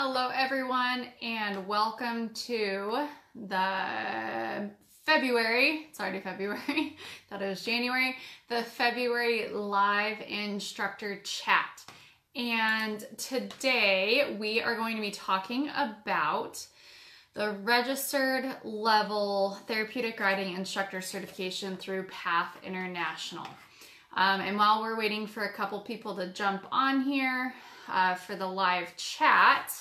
Hello, everyone, and welcome to the February, it's already February, thought it was January, the February live instructor chat. And today we are going to be talking about the registered level therapeutic riding instructor certification through PATH International. Um, and while we're waiting for a couple people to jump on here uh, for the live chat,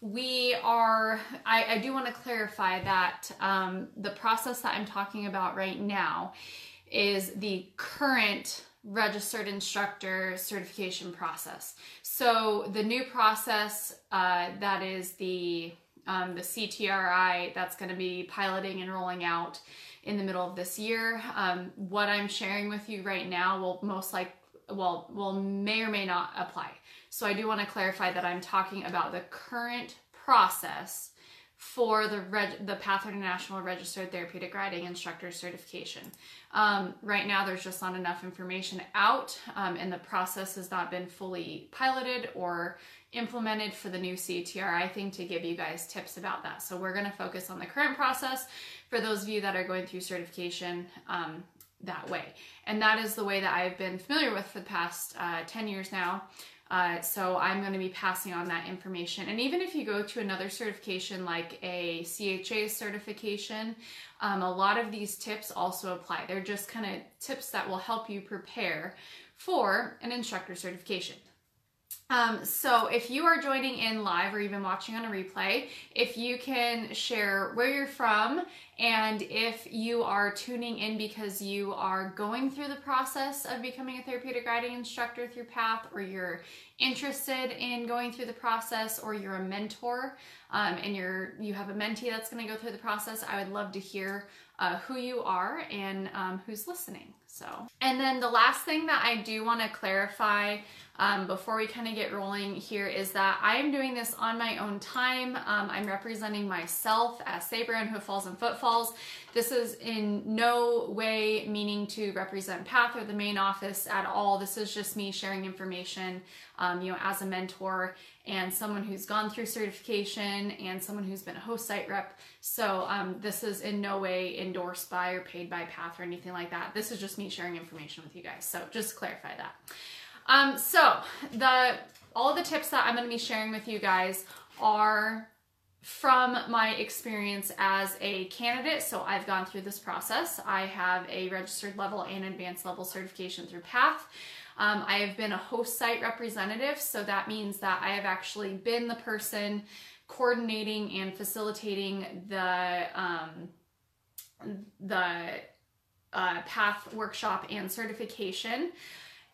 we are, I, I do want to clarify that um, the process that I'm talking about right now is the current registered instructor certification process. So the new process uh, that is the um, the CTRI that's going to be piloting and rolling out in the middle of this year. Um, what I'm sharing with you right now will most like well will may or may not apply. So I do want to clarify that I'm talking about the current process for the reg- the Path International Registered Therapeutic Riding Instructor Certification. Um, right now, there's just not enough information out, um, and the process has not been fully piloted or implemented for the new CTRI thing to give you guys tips about that. So we're going to focus on the current process for those of you that are going through certification um, that way. And that is the way that I've been familiar with for the past uh, 10 years now. Uh, so I'm going to be passing on that information. And even if you go to another certification like a CHA certification, um, a lot of these tips also apply. They're just kind of tips that will help you prepare for an instructor certification. Um, so if you are joining in live or even watching on a replay, if you can share where you're from and if you are tuning in because you are going through the process of becoming a therapeutic riding instructor through PATH or you're interested in going through the process or you're a mentor um, and you're you have a mentee that's going to go through the process, I would love to hear uh, who you are and um, who's listening. So, and then the last thing that I do want to clarify um, before we kind of get rolling here is that I am doing this on my own time. Um, I'm representing myself as Sabre and Hoof Falls and Footfalls. This is in no way meaning to represent PATH or the main office at all. This is just me sharing information, um, you know, as a mentor and someone who's gone through certification and someone who's been a host site rep. So um, this is in no way endorsed by or paid by PATH or anything like that. This is just me sharing information with you guys. So just clarify that. Um, so the all the tips that I'm going to be sharing with you guys are from my experience as a candidate. So I've gone through this process. I have a registered level and advanced level certification through PATH. Um, I have been a host site representative, so that means that I have actually been the person coordinating and facilitating the um, the uh, PATH workshop and certification.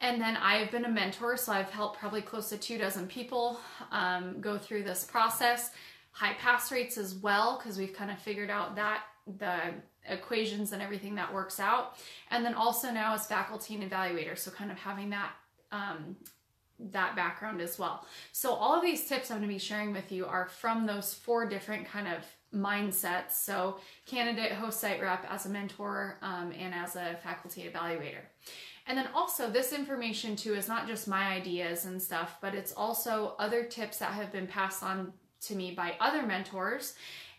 And then I've been a mentor, so I've helped probably close to two dozen people um, go through this process. High pass rates as well, because we've kind of figured out that the equations and everything that works out. And then also now as faculty and evaluator, so kind of having that um, that background as well. So all of these tips I'm going to be sharing with you are from those four different kind of mindsets. So candidate, host site rep, as a mentor, um, and as a faculty evaluator. And then also, this information too is not just my ideas and stuff, but it's also other tips that have been passed on to me by other mentors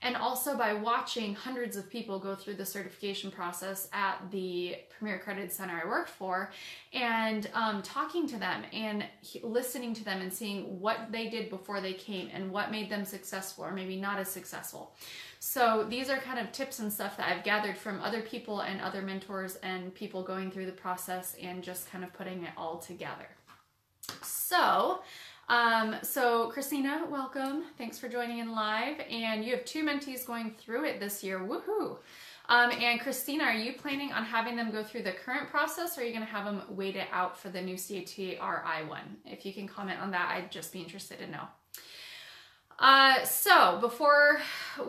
and also by watching hundreds of people go through the certification process at the Premier Accredited Center I worked for and um, talking to them and listening to them and seeing what they did before they came and what made them successful or maybe not as successful. So these are kind of tips and stuff that I've gathered from other people and other mentors and people going through the process and just kind of putting it all together. So, um, so Christina, welcome. Thanks for joining in live. And you have two mentees going through it this year. Woohoo! Um, and Christina, are you planning on having them go through the current process or are you going to have them wait it out for the new CTRI one? If you can comment on that, I'd just be interested to know. Uh, so before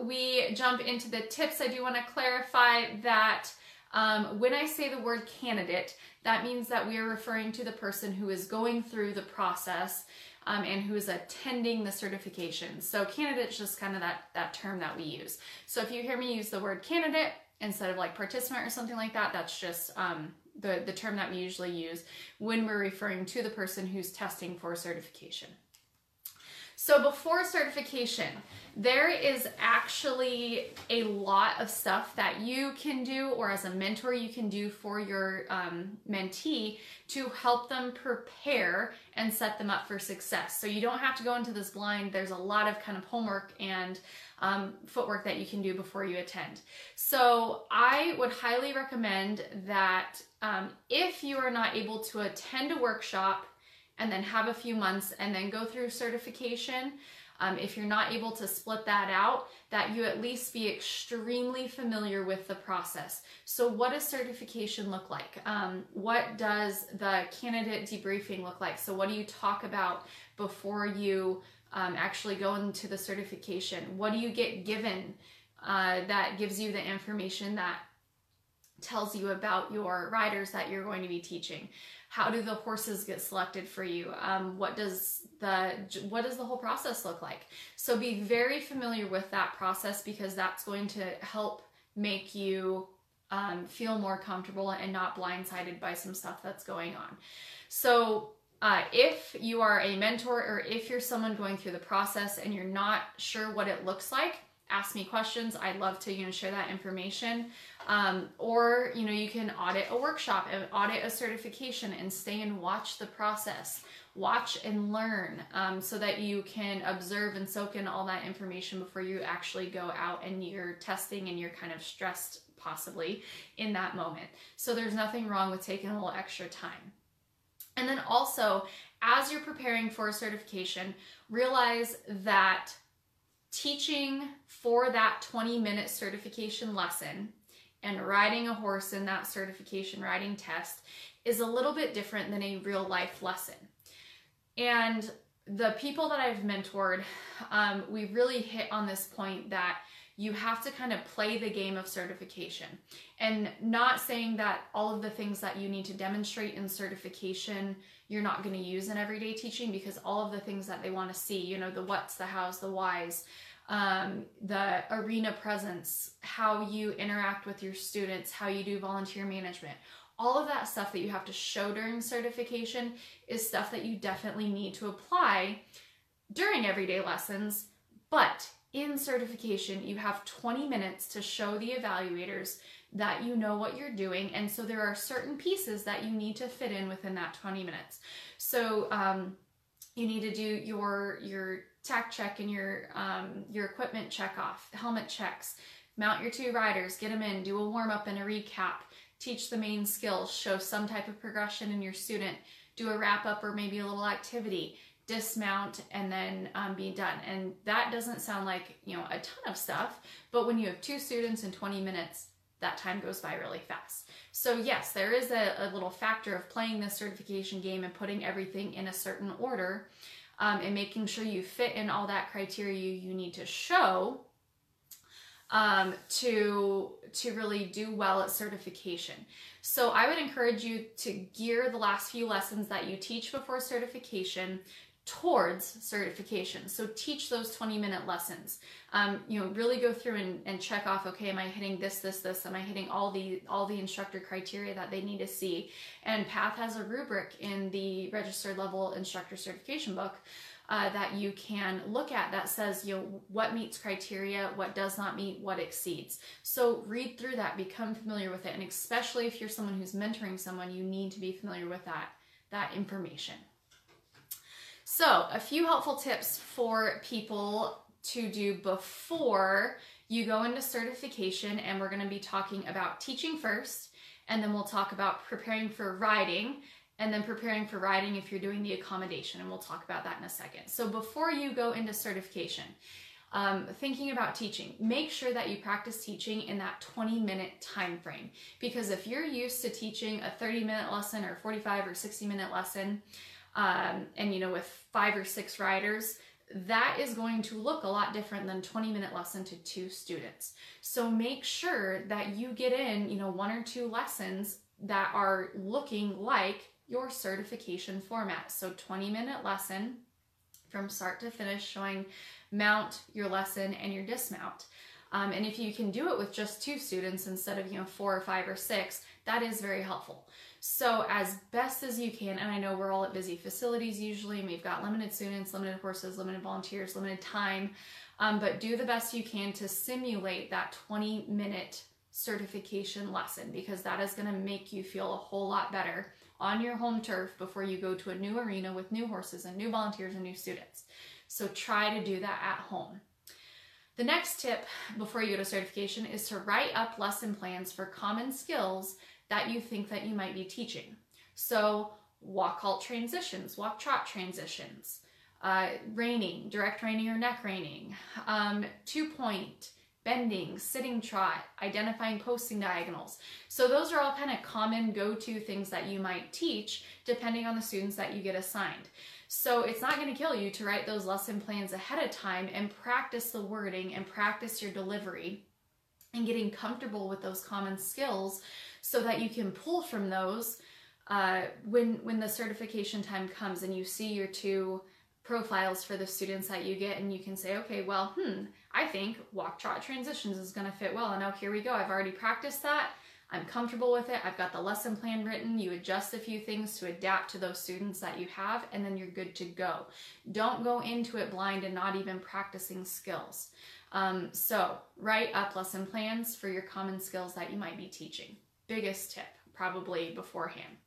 we jump into the tips, I do want to clarify that um, when I say the word candidate, that means that we are referring to the person who is going through the process um, and who is attending the certification. So candidate is just kind of that, that term that we use. So if you hear me use the word candidate instead of like participant or something like that, that's just um, the, the term that we usually use when we're referring to the person who's testing for certification. So before certification, there is actually a lot of stuff that you can do or as a mentor you can do for your um, mentee to help them prepare and set them up for success. So you don't have to go into this blind. There's a lot of kind of homework and um, footwork that you can do before you attend. So I would highly recommend that um, if you are not able to attend a workshop and then have a few months and then go through certification, um, if you're not able to split that out, that you at least be extremely familiar with the process. So, what does certification look like? Um, what does the candidate debriefing look like? So, what do you talk about before you um, actually go into the certification? What do you get given uh, that gives you the information that tells you about your riders that you're going to be teaching? how do the horses get selected for you um, what does the what does the whole process look like so be very familiar with that process because that's going to help make you um, feel more comfortable and not blindsided by some stuff that's going on so uh, if you are a mentor or if you're someone going through the process and you're not sure what it looks like ask me questions. I'd love to, you know, share that information. Um, or, you know, you can audit a workshop, and audit a certification and stay and watch the process. Watch and learn um, so that you can observe and soak in all that information before you actually go out and you're testing and you're kind of stressed possibly in that moment. So there's nothing wrong with taking a little extra time. And then also, as you're preparing for a certification, realize that teaching for that 20 minute certification lesson and riding a horse in that certification riding test is a little bit different than a real life lesson. And the people that I've mentored, um, we really hit on this point that you have to kind of play the game of certification and not saying that all of the things that you need to demonstrate in certification you're not going to use in everyday teaching because all of the things that they want to see you know the what's the how's the whys um, the arena presence how you interact with your students how you do volunteer management all of that stuff that you have to show during certification is stuff that you definitely need to apply during everyday lessons but in certification, you have 20 minutes to show the evaluators that you know what you're doing. And so there are certain pieces that you need to fit in within that 20 minutes. So um, you need to do your, your tack check and your, um, your equipment check off, helmet checks, mount your two riders, get them in, do a warm up and a recap, teach the main skills, show some type of progression in your student, do a wrap up or maybe a little activity. Dismount and then um, be done. And that doesn't sound like, you know, a ton of stuff, but when you have two students in 20 minutes, that time goes by really fast. So yes, there is a, a little factor of playing this certification game and putting everything in a certain order um, and making sure you fit in all that criteria you need to show um, to to really do well at certification. So I would encourage you to gear the last few lessons that you teach before certification towards certification. So teach those 20 minute lessons. Um, you know, really go through and, and check off, okay, am I hitting this, this, this? Am I hitting all the all the instructor criteria that they need to see? And PATH has a rubric in the registered level instructor certification book uh, that you can look at that says, you know, what meets criteria, what does not meet, what exceeds. So read through that, become familiar with it. And especially if you're someone who's mentoring someone, you need to be familiar with that, that information. So, a few helpful tips for people to do before you go into certification, and we're going to be talking about teaching first, and then we'll talk about preparing for riding, and then preparing for riding if you're doing the accommodation, and we'll talk about that in a second. So, before you go into certification, um, thinking about teaching, make sure that you practice teaching in that 20 minute time frame. Because if you're used to teaching a 30 minute lesson or 45 or 60 minute lesson, um, and you know with five or six riders that is going to look a lot different than 20 minute lesson to two students. So make sure that you get in you know one or two lessons that are looking like your certification format. So 20 minute lesson from start to finish showing mount your lesson and your dismount. Um, and if you can do it with just two students instead of you know four or five or six that is very helpful So, as best as you can, and I know we're all at busy facilities usually, and we've got limited students, limited horses, limited volunteers, limited time, um, but do the best you can to simulate that 20 minute certification lesson because that is going to make you feel a whole lot better on your home turf before you go to a new arena with new horses and new volunteers and new students. So, try to do that at home. The next tip before you go to certification is to write up lesson plans for common skills that you think that you might be teaching. So walk halt transitions, walk trot transitions, uh, reining, direct reining or neck reining, um, two point, bending, sitting trot, identifying posting diagonals. So those are all kind of common go-to things that you might teach depending on the students that you get assigned. So it's not going to kill you to write those lesson plans ahead of time and practice the wording and practice your delivery and getting comfortable with those common skills so that you can pull from those uh, when when the certification time comes and you see your two profiles for the students that you get and you can say okay well hmm i think walk trot transitions is to fit well and now here we go i've already practiced that. I'm comfortable with it. I've got the lesson plan written. You adjust a few things to adapt to those students that you have and then you're good to go. Don't go into it blind and not even practicing skills. Um, so write up lesson plans for your common skills that you might be teaching biggest tip probably beforehand.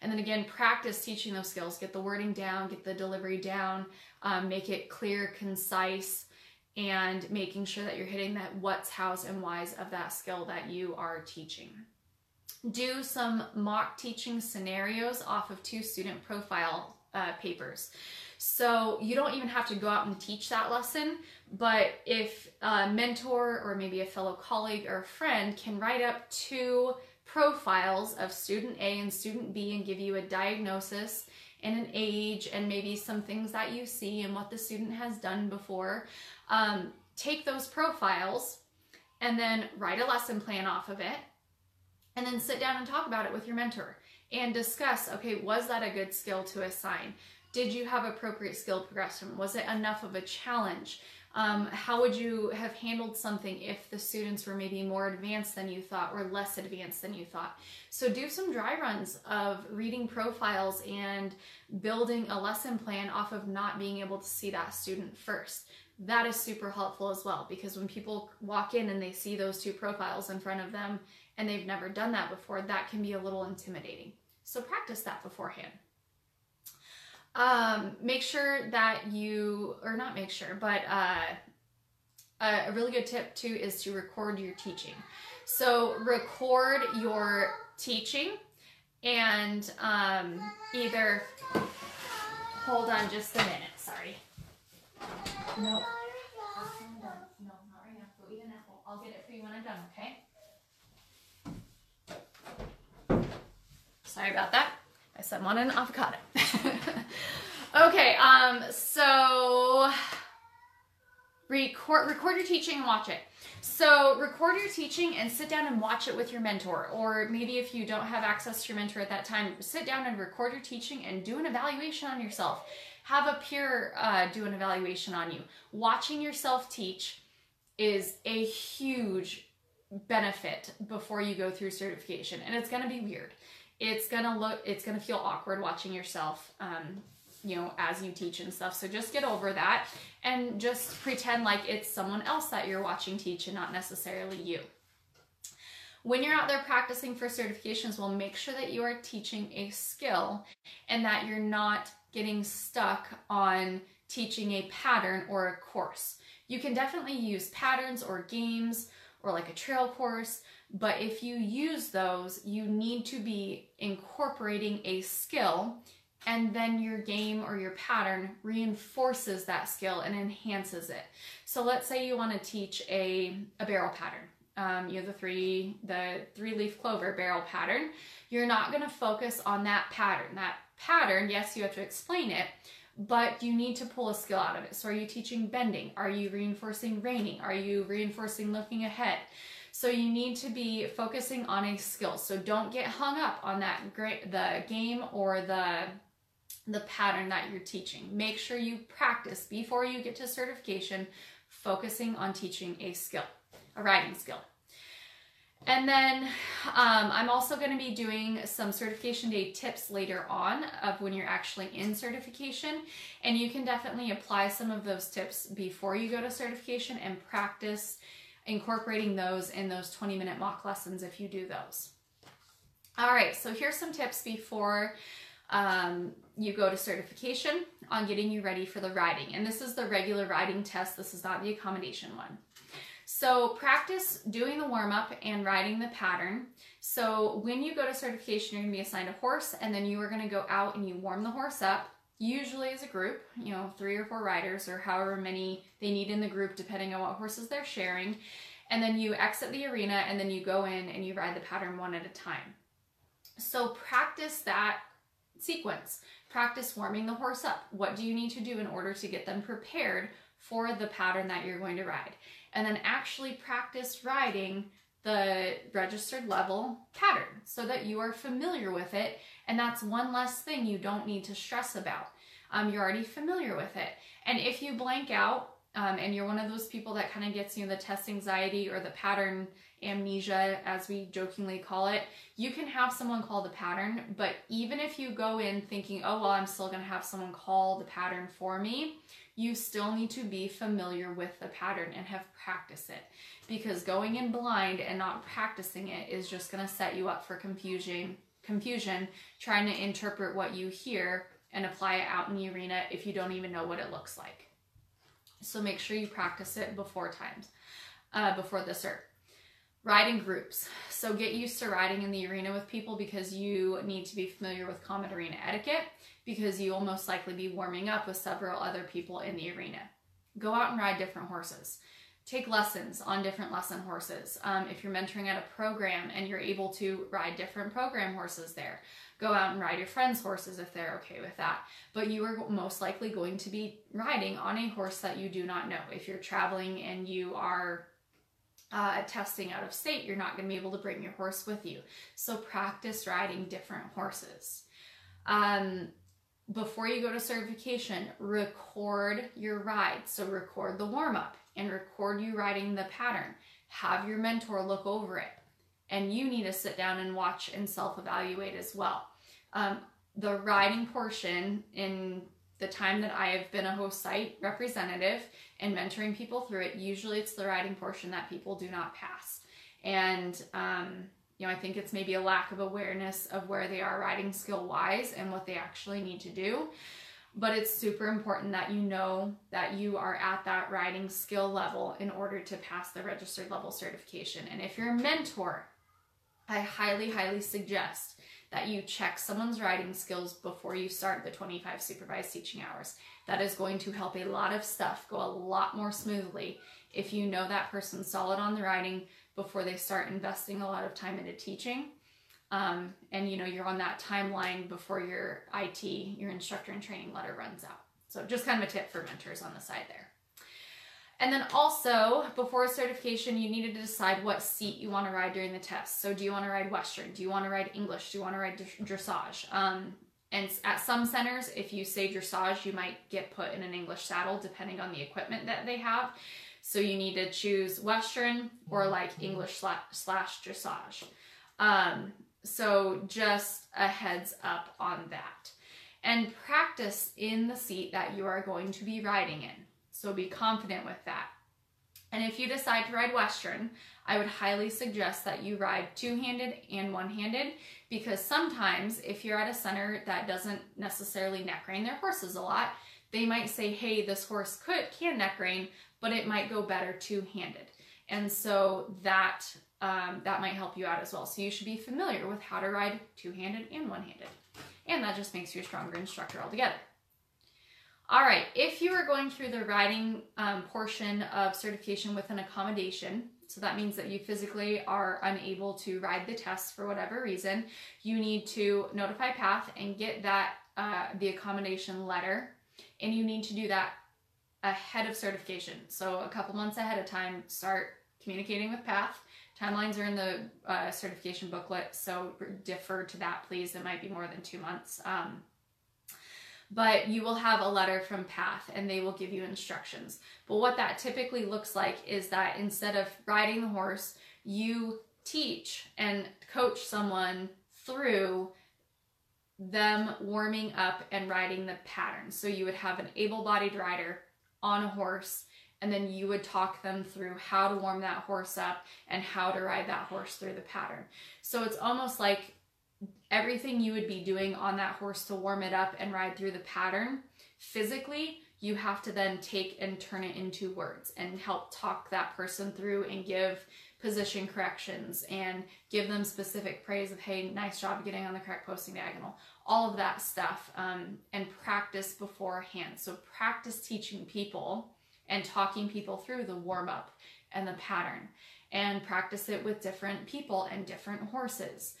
And then again, practice teaching those skills. Get the wording down, get the delivery down, um, make it clear, concise, and making sure that you're hitting that what's, how's, and why's of that skill that you are teaching. Do some mock teaching scenarios off of two student profile uh, papers. So you don't even have to go out and teach that lesson, but if a mentor or maybe a fellow colleague or a friend can write up two profiles of student A and student B and give you a diagnosis and an age and maybe some things that you see and what the student has done before. Um, take those profiles and then write a lesson plan off of it and then sit down and talk about it with your mentor and discuss okay, was that a good skill to assign? Did you have appropriate skill progression? Was it enough of a challenge? Um, how would you have handled something if the students were maybe more advanced than you thought or less advanced than you thought? So do some dry runs of reading profiles and building a lesson plan off of not being able to see that student first. That is super helpful as well because when people walk in and they see those two profiles in front of them and they've never done that before, that can be a little intimidating. So practice that beforehand. Um, make sure that you, or not make sure, but uh, a really good tip too is to record your teaching. So record your teaching and um, either hold on just a minute. Sorry. No. No, not right now. Go eat an apple. I'll get it for you when I'm done. Okay. Sorry about that. I said one an avocado. okay, um, so record record your teaching and watch it. So record your teaching and sit down and watch it with your mentor. Or maybe if you don't have access to your mentor at that time, sit down and record your teaching and do an evaluation on yourself. Have a peer uh, do an evaluation on you. Watching yourself teach is a huge benefit before you go through certification, and it's going to be weird it's gonna look it's gonna feel awkward watching yourself um, you know as you teach and stuff. So just get over that and just pretend like it's someone else that you're watching teach and not necessarily you. When you're out there practicing for certifications well make sure that you are teaching a skill and that you're not getting stuck on teaching a pattern or a course. You can definitely use patterns or games or like a trail course but if you use those, you need to be incorporating a skill and then your game or your pattern reinforces that skill and enhances it. So let's say you want to teach a, a barrel pattern. Um, you have the three the three leaf clover barrel pattern. You're not going to focus on that pattern. That pattern, yes, you have to explain it, but you need to pull a skill out of it. So are you teaching bending? Are you reinforcing reining? Are you reinforcing looking ahead? So you need to be focusing on a skill. So don't get hung up on that great the game or the the pattern that you're teaching. Make sure you practice before you get to certification, focusing on teaching a skill, a riding skill. And then um, I'm also going to be doing some certification day tips later on of when you're actually in certification. And you can definitely apply some of those tips before you go to certification and practice incorporating those in those 20 minute mock lessons if you do those. All right, so here's some tips before um, you go to certification on getting you ready for the riding. And this is the regular riding test. This is not the accommodation one. So practice doing the warm up and riding the pattern. So when you go to certification, you're gonna be assigned a horse and then you are gonna go out and you warm the horse up, usually as a group, you know, three or four riders or however many they need in the group, depending on what horses they're sharing. And then you exit the arena and then you go in and you ride the pattern one at a time. So practice that sequence. Practice warming the horse up. What do you need to do in order to get them prepared for the pattern that you're going to ride? And then actually practice riding the registered level pattern so that you are familiar with it. And that's one less thing you don't need to stress about. Um, you're already familiar with it. And if you blank out um, and you're one of those people that kind of gets you know, the test anxiety or the pattern amnesia, as we jokingly call it, you can have someone call the pattern. But even if you go in thinking, oh, well, I'm still going to have someone call the pattern for me, you still need to be familiar with the pattern and have practiced it. Because going in blind and not practicing it is just going to set you up for confusion, confusion trying to interpret what you hear and apply it out in the arena if you don't even know what it looks like. So make sure you practice it before times, uh, before the cert. Ride in groups. So get used to riding in the arena with people because you need to be familiar with common arena etiquette because you will most likely be warming up with several other people in the arena. Go out and ride different horses. Take lessons on different lesson horses. Um, if you're mentoring at a program and you're able to ride different program horses there, go out and ride your friends' horses if they're okay with that. But you are most likely going to be riding on a horse that you do not know. If you're traveling and you are uh, testing out of state, you're not going to be able to bring your horse with you. So practice riding different horses. Um, before you go to certification, record your ride. So record the warm up and record you riding the pattern. Have your mentor look over it. And you need to sit down and watch and self evaluate as well. Um, the riding portion in the time that I have been a host site representative and mentoring people through it, usually it's the riding portion that people do not pass. And, um, you know, I think it's maybe a lack of awareness of where they are riding skill wise and what they actually need to do. But it's super important that you know that you are at that riding skill level in order to pass the registered level certification. And if you're a mentor, I highly, highly suggest that you check someone's riding skills before you start the 25 supervised teaching hours. That is going to help a lot of stuff go a lot more smoothly if you know that person's solid on the riding before they start investing a lot of time into teaching. Um, and you know, you're on that timeline before your IT, your instructor and training letter runs out. So just kind of a tip for mentors on the side there. And then also, before certification, you needed to decide what seat you want to ride during the test. So, do you want to ride Western? Do you want to ride English? Do you want to ride dressage? Um, and at some centers, if you say dressage, you might get put in an English saddle depending on the equipment that they have. So, you need to choose Western or like English slash, slash dressage. Um, so, just a heads up on that. And practice in the seat that you are going to be riding in. So be confident with that. And if you decide to ride Western, I would highly suggest that you ride two-handed and one-handed because sometimes if you're at a center that doesn't necessarily neck rein their horses a lot, they might say, hey, this horse could can neck rein, but it might go better two-handed. And so that um, that might help you out as well. So you should be familiar with how to ride two-handed and one-handed. And that just makes you a stronger instructor altogether. All right, if you are going through the riding um, portion of certification with an accommodation, so that means that you physically are unable to ride the test for whatever reason, you need to notify PATH and get that uh, the accommodation letter, and you need to do that ahead of certification. So a couple months ahead of time, start communicating with PATH. Timelines are in the uh, certification booklet, so defer to that, please. It might be more than two months. Um, but you will have a letter from PATH and they will give you instructions. But what that typically looks like is that instead of riding the horse, you teach and coach someone through them warming up and riding the pattern. So you would have an able bodied rider on a horse, and then you would talk them through how to warm that horse up and how to ride that horse through the pattern. So it's almost like everything you would be doing on that horse to warm it up and ride through the pattern physically you have to then take and turn it into words and help talk that person through and give position corrections and give them specific praise of hey nice job getting on the correct posting diagonal all of that stuff um, and practice beforehand so practice teaching people and talking people through the warm up and the pattern and practice it with different people and different horses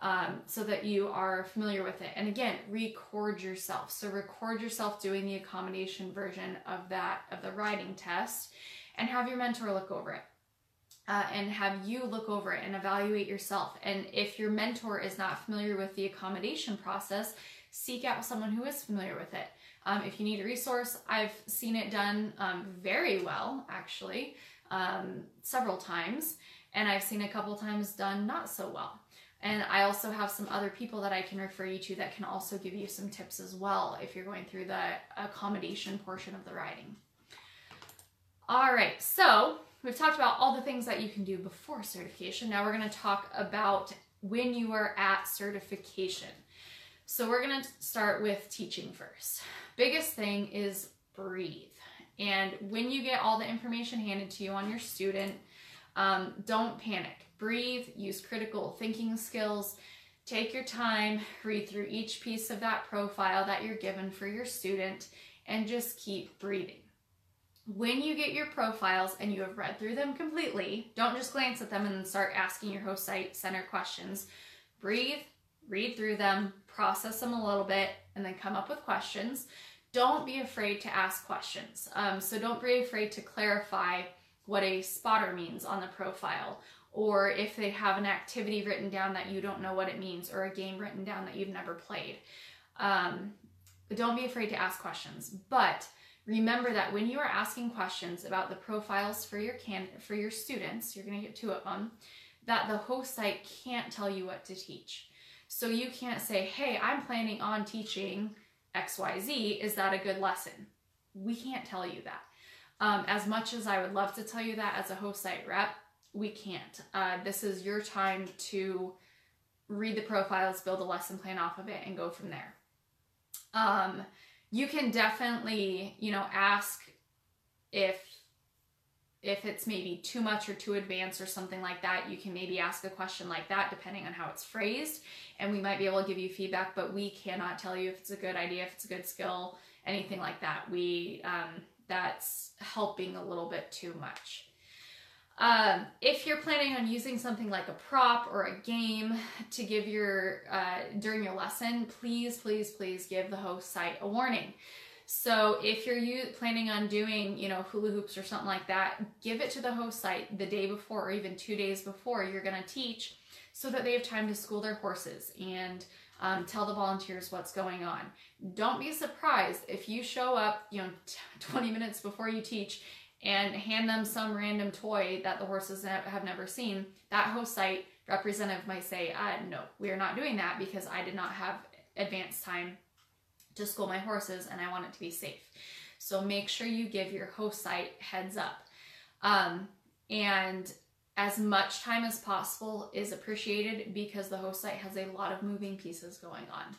um, so that you are familiar with it. And again, record yourself. So record yourself doing the accommodation version of that, of the riding test, and have your mentor look over it. Uh, and have you look over it and evaluate yourself. And if your mentor is not familiar with the accommodation process, seek out someone who is familiar with it. Um, if you need a resource, I've seen it done um, very well, actually, um, several times, and I've seen a couple times done not so well. And I also have some other people that I can refer you to that can also give you some tips as well if you're going through the accommodation portion of the riding. All right, so we've talked about all the things that you can do before certification. Now we're going to talk about when you are at certification. So we're going to start with teaching first. Biggest thing is breathe. And when you get all the information handed to you on your student, um, don't panic breathe, use critical thinking skills, take your time, read through each piece of that profile that you're given for your student, and just keep breathing. When you get your profiles and you have read through them completely, don't just glance at them and start asking your host site center questions. Breathe, read through them, process them a little bit, and then come up with questions. Don't be afraid to ask questions. Um, so don't be afraid to clarify what a spotter means on the profile or if they have an activity written down that you don't know what it means, or a game written down that you've never played. Um, don't be afraid to ask questions, but remember that when you are asking questions about the profiles for your can for your students, you're going to get two of them, that the host site can't tell you what to teach. So you can't say, "Hey, I'm planning on teaching XYZ. Is that a good lesson?" We can't tell you that. Um, as much as I would love to tell you that as a host site rep, we can't. Uh, this is your time to read the profiles, build a lesson plan off of it, and go from there. Um, you can definitely, you know, ask if if it's maybe too much or too advanced or something like that, you can maybe ask a question like that depending on how it's phrased, and we might be able to give you feedback. But we cannot tell you if it's a good idea, if it's a good skill, anything like that. We um, that's helping a little bit too much. Um, if you're planning on using something like a prop or a game to give your uh, during your lesson, please, please, please give the host site a warning. So if you're you, planning on doing, you know, hula hoops or something like that, give it to the host site the day before or even two days before you're going to teach, so that they have time to school their horses and um, tell the volunteers what's going on. Don't be surprised if you show up, you know, 20 minutes before you teach and hand them some random toy that the horses have never seen, that host site representative might say, uh, no, we are not doing that because I did not have advanced time to school my horses and I want it to be safe. So make sure you give your host site heads up. Um, and as much time as possible is appreciated because the host site has a lot of moving pieces going on.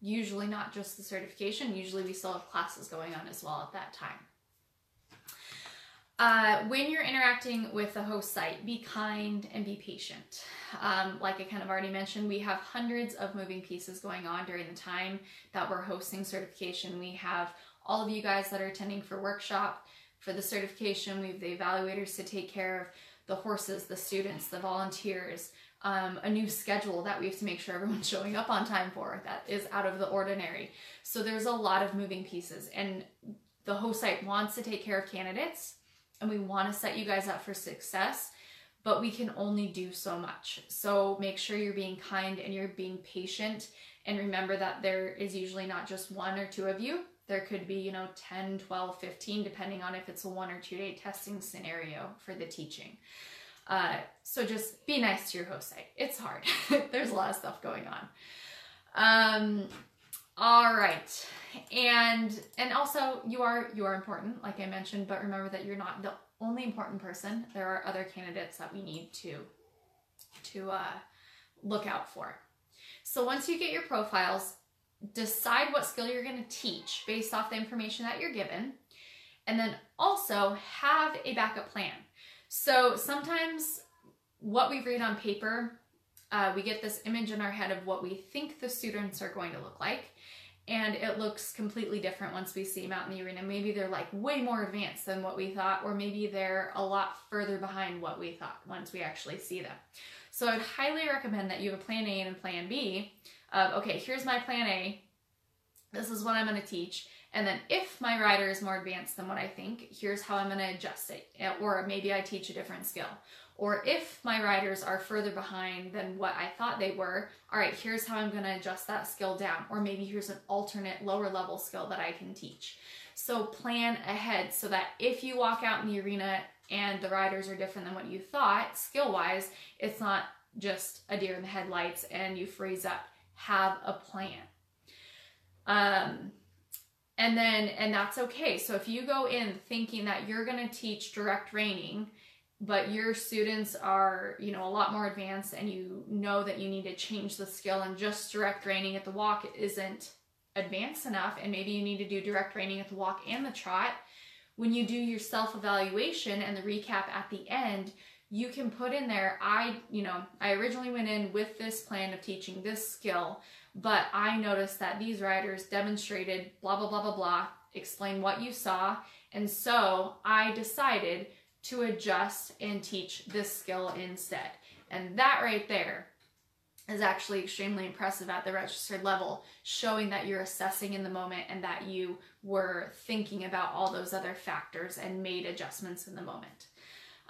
Usually not just the certification, usually we still have classes going on as well at that time. Uh, when you're interacting with the host site, be kind and be patient. Um, like I kind of already mentioned, we have hundreds of moving pieces going on during the time that we're hosting certification. We have all of you guys that are attending for workshop, for the certification, we have the evaluators to take care of the horses, the students, the volunteers, um, a new schedule that we have to make sure everyone's showing up on time for that is out of the ordinary. So there's a lot of moving pieces, and the host site wants to take care of candidates and we want to set you guys up for success, but we can only do so much. So make sure you're being kind and you're being patient. And remember that there is usually not just one or two of you. There could be, you know, 10, 12, 15, depending on if it's a one or two day testing scenario for the teaching. Uh, so just be nice to your host site. It's hard. There's a lot of stuff going on. Um, all right. And and also you are you are important, like I mentioned, but remember that you're not the only important person. There are other candidates that we need to to uh, look out for. So once you get your profiles, decide what skill you're going to teach based off the information that you're given, and then also have a backup plan. So sometimes what we read on paper, uh, we get this image in our head of what we think the students are going to look like. And it looks completely different once we see them out in the arena. Maybe they're like way more advanced than what we thought, or maybe they're a lot further behind what we thought once we actually see them. So I'd highly recommend that you have a plan A and a plan B of, okay, here's my plan A. This is what I'm to teach. And then if my rider is more advanced than what I think, here's how I'm to adjust it. Or maybe I teach a different skill. Or if my riders are further behind than what I thought they were, all right, here's how I'm to adjust that skill down. Or maybe here's an alternate lower level skill that I can teach. So plan ahead so that if you walk out in the arena and the riders are different than what you thought, skill wise, it's not just a deer in the headlights and you freeze up. Have a plan. Um, and then, and that's okay. So if you go in thinking that you're going to teach direct reining, but your students are, you know, a lot more advanced and you know that you need to change the skill and just direct reining at the walk isn't advanced enough and maybe you need to do direct reining at the walk and the trot, when you do your self-evaluation and the recap at the end, you can put in there, I, you know, I originally went in with this plan of teaching this skill, but I noticed that these riders demonstrated blah, blah, blah, blah, blah, explain what you saw. And so I decided to adjust and teach this skill instead. And that right there is actually extremely impressive at the registered level, showing that you're assessing in the moment and that you were thinking about all those other factors and made adjustments in the moment.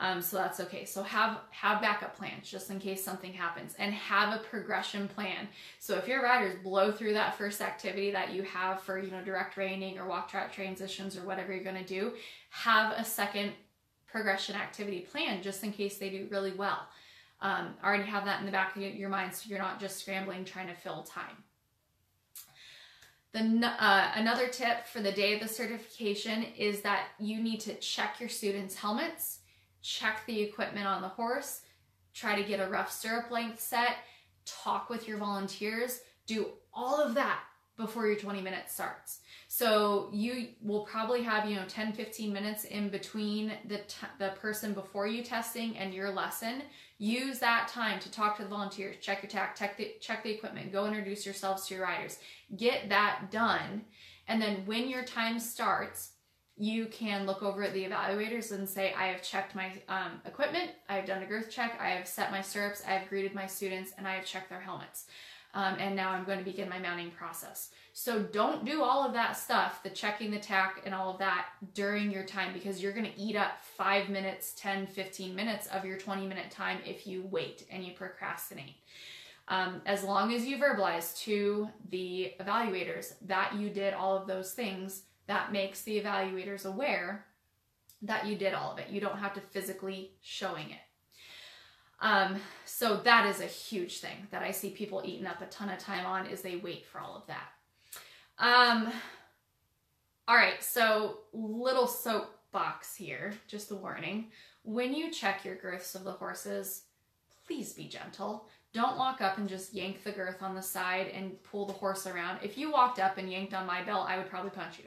Um, so that's okay. So have have backup plans just in case something happens, and have a progression plan. So if your riders blow through that first activity that you have for you know direct reining or walk trot transitions or whatever you're going to do, have a second progression activity plan just in case they do really well. Um, already have that in the back of your mind so you're not just scrambling trying to fill time. The, uh, another tip for the day of the certification is that you need to check your students' helmets check the equipment on the horse, try to get a rough stirrup length set, talk with your volunteers, do all of that before your 20 minutes starts. So you will probably have, you know, 10, 15 minutes in between the, the person before you testing and your lesson. Use that time to talk to the volunteers, check your tack, check the, check the equipment, go introduce yourselves to your riders. Get that done. And then when your time starts, you can look over at the evaluators and say, I have checked my um, equipment, I have done a girth check, I have set my stirrups, I have greeted my students, and I have checked their helmets. Um, and now I'm going to begin my mounting process. So don't do all of that stuff, the checking the tack and all of that during your time because you're going to eat up five minutes, 10, 15 minutes of your 20 minute time if you wait and you procrastinate. Um, as long as you verbalize to the evaluators that you did all of those things, that makes the evaluators aware that you did all of it. You don't have to physically showing it. Um, so that is a huge thing that I see people eating up a ton of time on is they wait for all of that. Um, all right, so little soapbox here, just a warning. When you check your girths of the horses, please be gentle. Don't walk up and just yank the girth on the side and pull the horse around. If you walked up and yanked on my belt, I would probably punch you.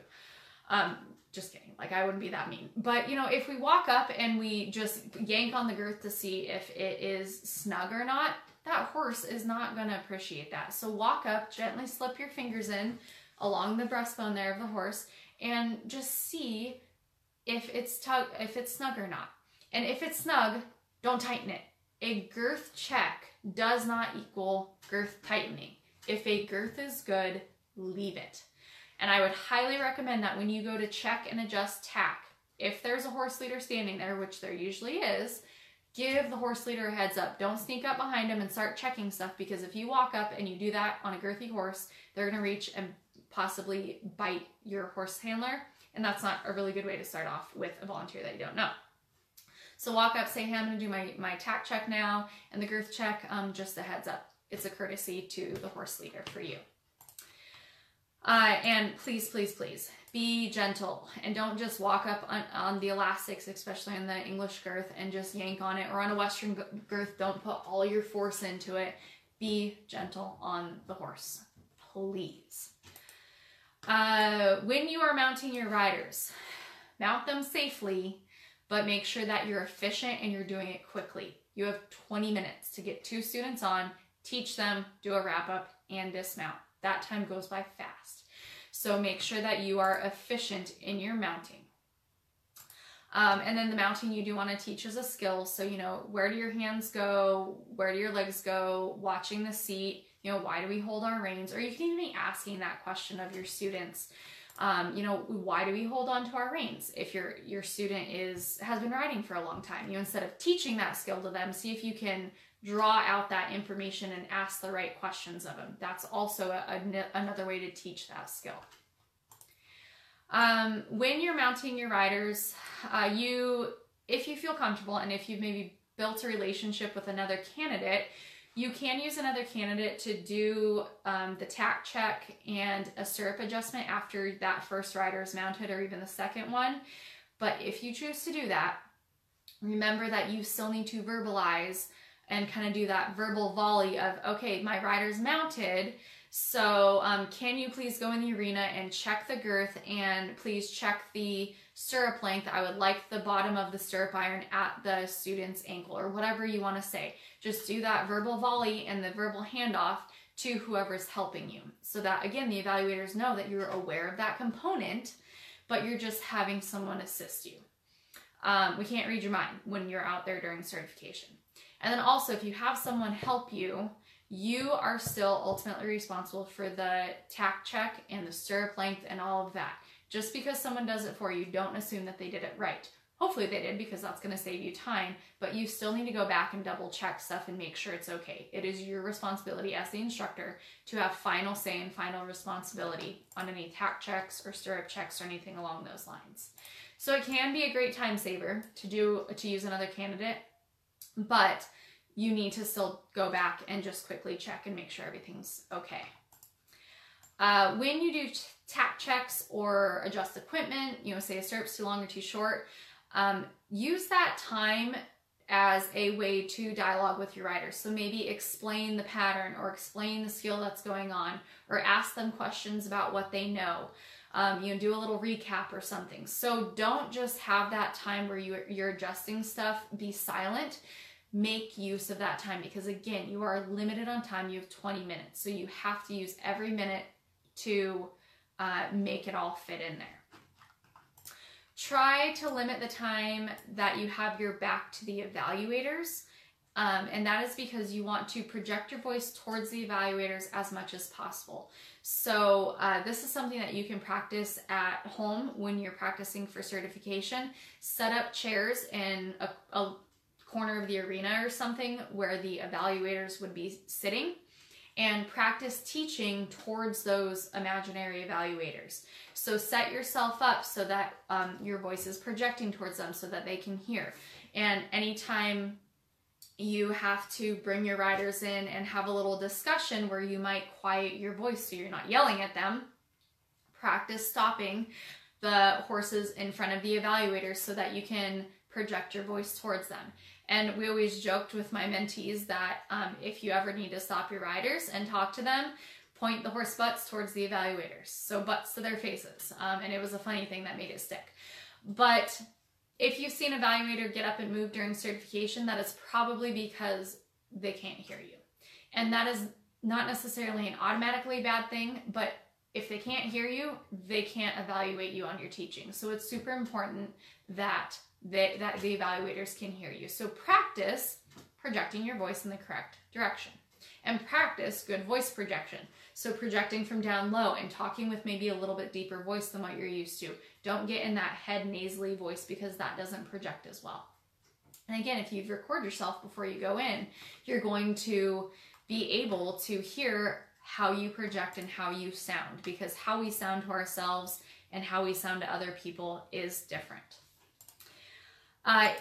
Um, just kidding. Like I wouldn't be that mean. But you know, if we walk up and we just yank on the girth to see if it is snug or not, that horse is not going to appreciate that. So walk up, gently slip your fingers in along the breastbone there of the horse and just see if it's tug if it's snug or not. And if it's snug, don't tighten it. A girth check does not equal girth tightening. If a girth is good, leave it. And I would highly recommend that when you go to check and adjust tack, if there's a horse leader standing there, which there usually is, give the horse leader a heads up. Don't sneak up behind him and start checking stuff because if you walk up and you do that on a girthy horse, they're going to reach and possibly bite your horse handler. And that's not a really good way to start off with a volunteer that you don't know. So walk up, say, hey, I'm gonna do my, my tack check now and the girth check, um, just a heads up. It's a courtesy to the horse leader for you. Uh, and please, please, please be gentle and don't just walk up on, on, the elastics, especially on the English girth, and just yank on it or on a Western girth. Don't put all your force into it. Be gentle on the horse, please. Uh, when you are mounting your riders, mount them safely, but make sure that you're efficient and you're doing it quickly. You have 20 minutes to get two students on, teach them, do a wrap up, and dismount. That time goes by fast. So make sure that you are efficient in your mounting. Um, and then the mounting you do want to teach as a skill. So, you know, where do your hands go? Where do your legs go? Watching the seat. You know, why do we hold our reins? Or you can even be asking that question of your students. Um, you know, why do we hold on to our reins? If your your student is has been riding for a long time, you instead of teaching that skill to them, see if you can draw out that information and ask the right questions of them. That's also a, a, another way to teach that skill. Um, when you're mounting your riders, uh, you, if you feel comfortable and if you've maybe built a relationship with another candidate, you can use another candidate to do um, the tack check and a stirrup adjustment after that first rider is mounted or even the second one. But if you choose to do that, remember that you still need to verbalize and kind of do that verbal volley of, okay, my rider's mounted. So um, can you please go in the arena and check the girth and please check the stirrup length. I would like the bottom of the stirrup iron at the student's ankle or whatever you want to say. Just do that verbal volley and the verbal handoff to whoever's helping you. So that again, the evaluators know that you're aware of that component, but you're just having someone assist you. Um, we can't read your mind when you're out there during certification. And then also, if you have someone help you, you are still ultimately responsible for the tack check and the stirrup length and all of that. Just because someone does it for you, don't assume that they did it right. Hopefully they did because that's going to save you time, but you still need to go back and double check stuff and make sure it's okay. It is your responsibility as the instructor to have final say and final responsibility on any tack checks or stirrup checks or anything along those lines. So it can be a great time saver to do to use another candidate but you need to still go back and just quickly check and make sure everything's okay. Uh, when you do tack checks or adjust equipment, you know, say a stirrup's too long or too short, um, use that time as a way to dialogue with your rider. So maybe explain the pattern or explain the skill that's going on or ask them questions about what they know um, you know, do a little recap or something. So don't just have that time where you, you're adjusting stuff, be silent. Make use of that time because, again, you are limited on time. You have 20 minutes. So you have to use every minute to uh, make it all fit in there. Try to limit the time that you have your back to the evaluators. Um, and that is because you want to project your voice towards the evaluators as much as possible. So uh, this is something that you can practice at home when you're practicing for certification. Set up chairs in a, a corner of the arena or something where the evaluators would be sitting and practice teaching towards those imaginary evaluators. So set yourself up so that um, your voice is projecting towards them so that they can hear. And anytime you have to bring your riders in and have a little discussion where you might quiet your voice so you're not yelling at them. Practice stopping the horses in front of the evaluators so that you can project your voice towards them. And we always joked with my mentees that um, if you ever need to stop your riders and talk to them, point the horse butts towards the evaluators. So butts to their faces. Um, and it was a funny thing that made it stick. But if you've seen an evaluator get up and move during certification, that is probably because they can't hear you. And that is not necessarily an automatically bad thing, but if they can't hear you, they can't evaluate you on your teaching. So it's super important that they, that the evaluators can hear you. So practice projecting your voice in the correct direction and practice good voice projection. So projecting from down low and talking with maybe a little bit deeper voice than what you're used to. Don't get in that head nasally voice because that doesn't project as well. And again, if you record yourself before you go in, you're going to be able to hear how you project and how you sound because how we sound to ourselves and how we sound to other people is different. Uh,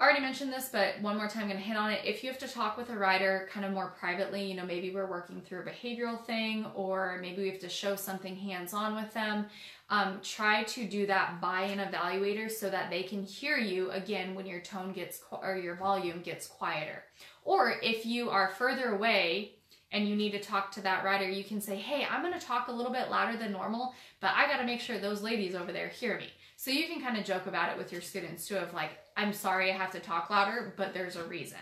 already mentioned this, but one more time I'm going to hit on it. If you have to talk with a rider kind of more privately, you know, maybe we're working through a behavioral thing or maybe we have to show something hands on with them, um, try to do that by an evaluator so that they can hear you again when your tone gets or your volume gets quieter. Or if you are further away and you need to talk to that rider, you can say, Hey, I'm to talk a little bit louder than normal, but I got to make sure those ladies over there hear me. So you can kind of joke about it with your students too of like, I'm sorry I have to talk louder, but there's a reason.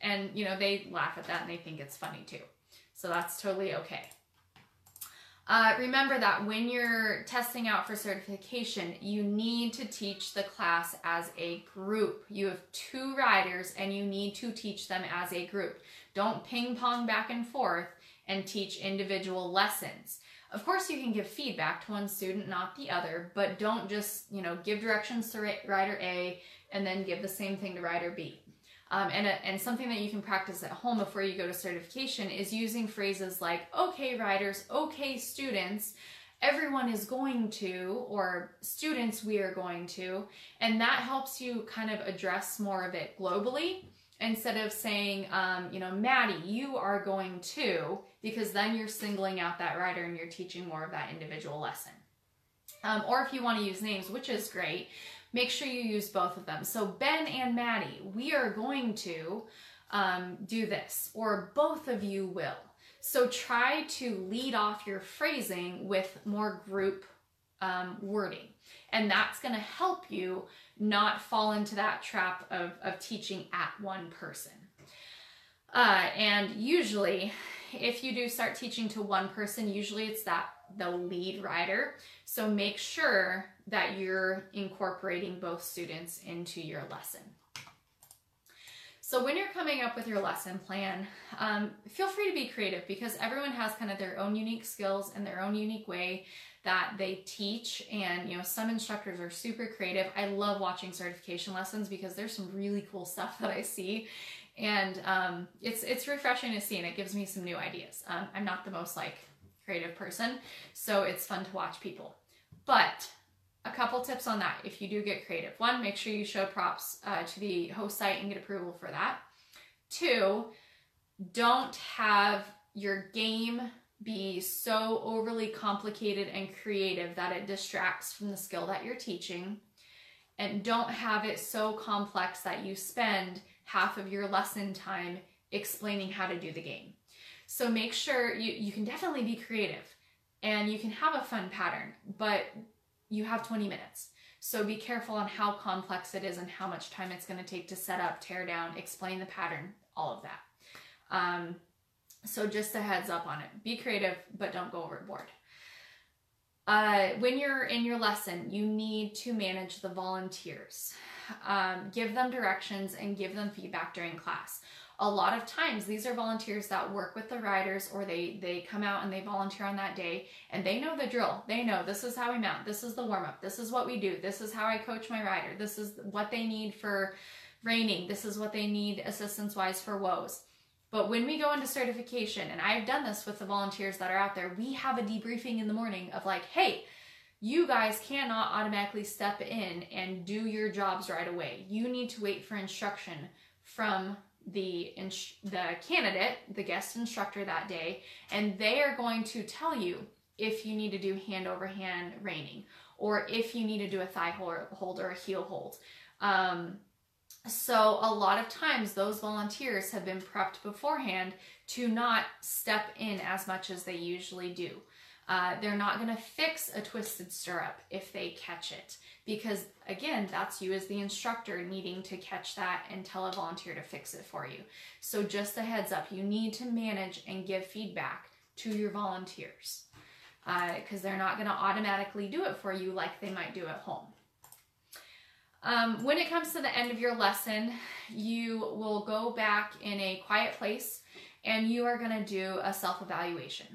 And, you know, they laugh at that and they think it's funny too. So that's totally okay. Uh, remember that when you're testing out for certification, you need to teach the class as a group. You have two riders and you need to teach them as a group. Don't ping pong back and forth and teach individual lessons. Of course, you can give feedback to one student, not the other, but don't just, you know, give directions to rider A and then give the same thing to rider B. Um, and, a, and something that you can practice at home before you go to certification is using phrases like, okay, riders, okay, students, everyone is going to, or students, we are going to. And that helps you kind of address more of it globally instead of saying, um, you know, Maddie, you are going to, because then you're singling out that rider and you're teaching more of that individual lesson. Um, or if you want to use names, which is great, make sure you use both of them. So Ben and Maddie, we are going to um, do this, or both of you will. So try to lead off your phrasing with more group um, wording. And that's going to help you not fall into that trap of, of teaching at one person. Uh, and usually, if you do start teaching to one person, usually it's that the lead rider. So make sure that you're incorporating both students into your lesson. So when you're coming up with your lesson plan, um, feel free to be creative because everyone has kind of their own unique skills and their own unique way that they teach. And you know some instructors are super creative. I love watching certification lessons because there's some really cool stuff that i see. And um, it's it's refreshing to see and it gives me some new ideas. Um, i'm not the most like creative person so it's fun to watch people. But a couple tips on that if you do get creative one make sure you show props uh, to the host site and get approval for that two don't have your game be so overly complicated and creative that it distracts from the skill that you're teaching. And don't have it so complex that you spend half of your lesson time explaining how to do the game. So make sure you, you can definitely be creative and you can have a fun pattern, but you have 20 minutes. So be careful on how complex it is and how much time it's going to take to set up, tear down, explain the pattern, all of that. Um, so just a heads up on it. Be creative, but don't go overboard. Uh, when you're in your lesson, you need to manage the volunteers. Um, give them directions and give them feedback during class. A lot of times, these are volunteers that work with the riders or they, they come out and they volunteer on that day and they know the drill. They know this is how we mount, this is the warm up, this is what we do, this is how I coach my rider, this is what they need for reining, this is what they need assistance wise for woes. But when we go into certification, and I've done this with the volunteers that are out there, we have a debriefing in the morning of like, hey, you guys cannot automatically step in and do your jobs right away. You need to wait for instruction from the the candidate, the guest instructor that day, and they are going to tell you if you need to do hand over hand reining or if you need to do a thigh hold or a heel hold. Um, so, a lot of times, those volunteers have been prepped beforehand to not step in as much as they usually do. Uh, they're not going to fix a twisted stirrup if they catch it because, again, that's you as the instructor needing to catch that and tell a volunteer to fix it for you. So, just a heads up, you need to manage and give feedback to your volunteers because uh, they're not going to automatically do it for you like they might do at home. Um, when it comes to the end of your lesson, you will go back in a quiet place and you are going to do a self evaluation.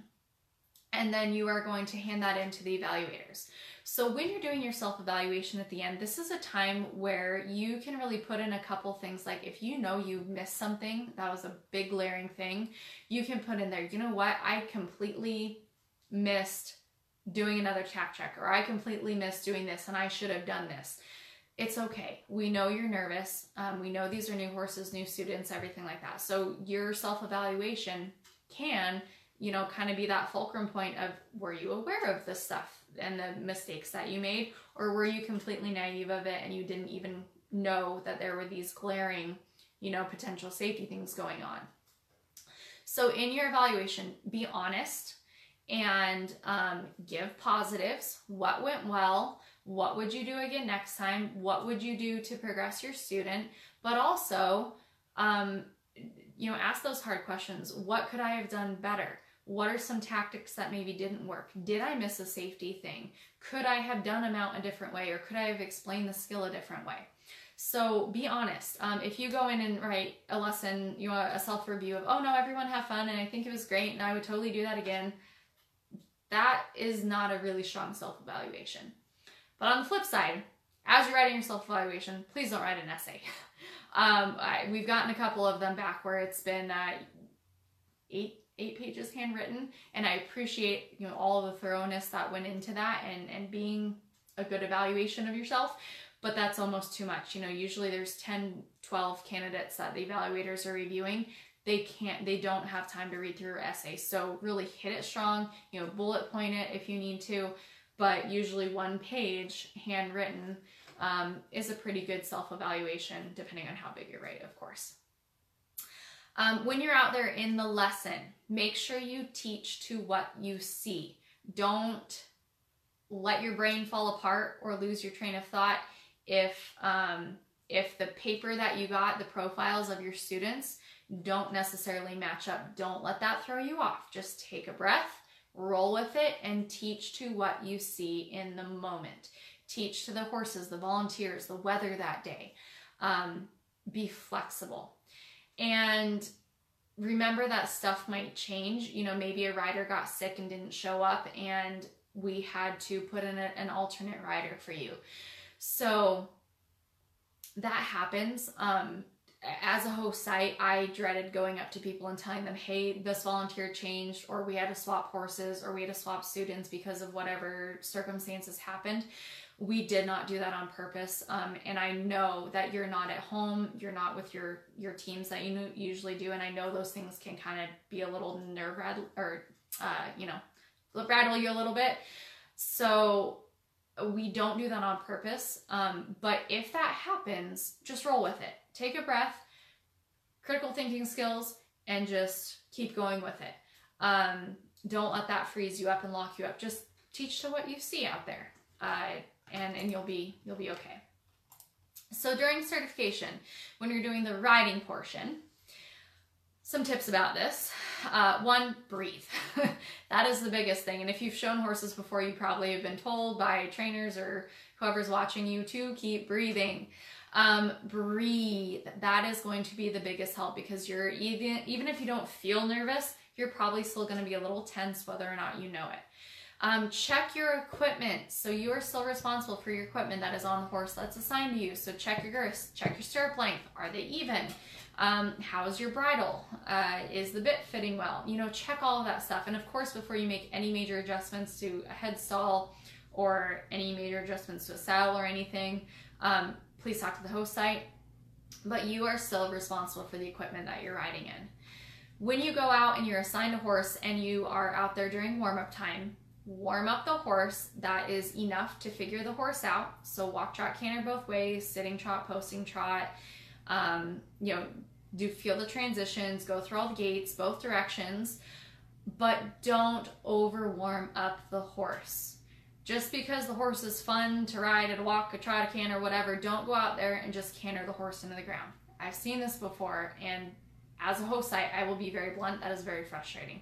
And then you are going to hand that in to the evaluators. So, when you're doing your self evaluation at the end, this is a time where you can really put in a couple things. Like, if you know you missed something, that was a big glaring thing, you can put in there, you know what, I completely missed doing another tack check, or I completely missed doing this and I should have done this it's okay. We know you're nervous. Um, we know these are new horses, new students, everything like that. So your self evaluation can, you know, kind of be that fulcrum point of were you aware of this stuff and the mistakes that you made, or were you completely naive of it and you didn't even know that there were these glaring, you know, potential safety things going on? So in your evaluation, be honest and um, give positives. What went well? What would you do again next time? What would you do to progress your student? But also, um, you know, ask those hard questions. What could I have done better? What are some tactics that maybe didn't work? Did I miss a safety thing? Could I have done a mount a different way or could I have explained the skill a different way? So be honest. Um, if you go in and write a lesson, you know, a self review of, oh no, everyone have fun and I think it was great and I would totally do that again, that is not a really strong self evaluation. But on the flip side, as you're writing your self evaluation, please don't write an essay. um, I, we've gotten a couple of them back where it's been uh, eight eight pages handwritten, and I appreciate you know all the thoroughness that went into that and and being a good evaluation of yourself. But that's almost too much. You know, usually there's 10, 12 candidates that the evaluators are reviewing they can't they don't have time to read through your essay so really hit it strong you know bullet point it if you need to but usually one page handwritten um, is a pretty good self-evaluation depending on how big you write of course um, when you're out there in the lesson make sure you teach to what you see don't let your brain fall apart or lose your train of thought if um, if the paper that you got the profiles of your students don't necessarily match up don't let that throw you off just take a breath roll with it and teach to what you see in the moment. Teach to the horses, the volunteers, the weather that day. Um, be flexible. And remember that stuff might change. You know, maybe a rider got sick and didn't show up, and we had to put in a, an alternate rider for you. So that happens. Um, as a host site, I dreaded going up to people and telling them, hey, this volunteer changed, or we had to swap horses, or we had to swap students because of whatever circumstances happened. We did not do that on purpose. Um, and I know that you're not at home, you're not with your your teams that you usually do, and I know those things can kind of be a little nerve rattle or uh, you know rattle you a little bit. So we don't do that on purpose. Um, but if that happens, just roll with it take a breath, critical thinking skills, and just keep going with it. Um, don't let that freeze you up and lock you up. Just teach to what you see out there, uh, and and you'll be you'll be okay. So during certification, when you're doing the riding portion, some tips about this. Uh, one, breathe. that is the biggest thing. And if you've shown horses before, you probably have been told by trainers or whoever's watching you to keep breathing. Um, breathe. That is going to be the biggest help because you're even even if you don't feel nervous, you're probably still going to be a little tense whether or not you know it. Um, check your equipment. So you are still responsible for your equipment that is on the horse that's assigned to you. So check your girths, check your stirrup length. Are they even? Um, how's your bridle? Uh, is the bit fitting well? You know, check all of that stuff. And of course, before you make any major adjustments to a head stall or any major adjustments to a saddle or anything, um, please talk to the host site. But you are still responsible for the equipment that you're riding in. When you go out and you're assigned a horse and you are out there during warm up time, warm up the horse. That is enough to figure the horse out. So walk, trot, canter both ways, sitting trot, posting trot. Um, you know, do feel the transitions, go through all the gaits, both directions, but don't over warm up the horse just because the horse is fun to ride and walk, a trot, a canter, whatever, don't go out there and just canter the horse into the ground. I've seen this before, and as a host, I, I will be very blunt, that is very frustrating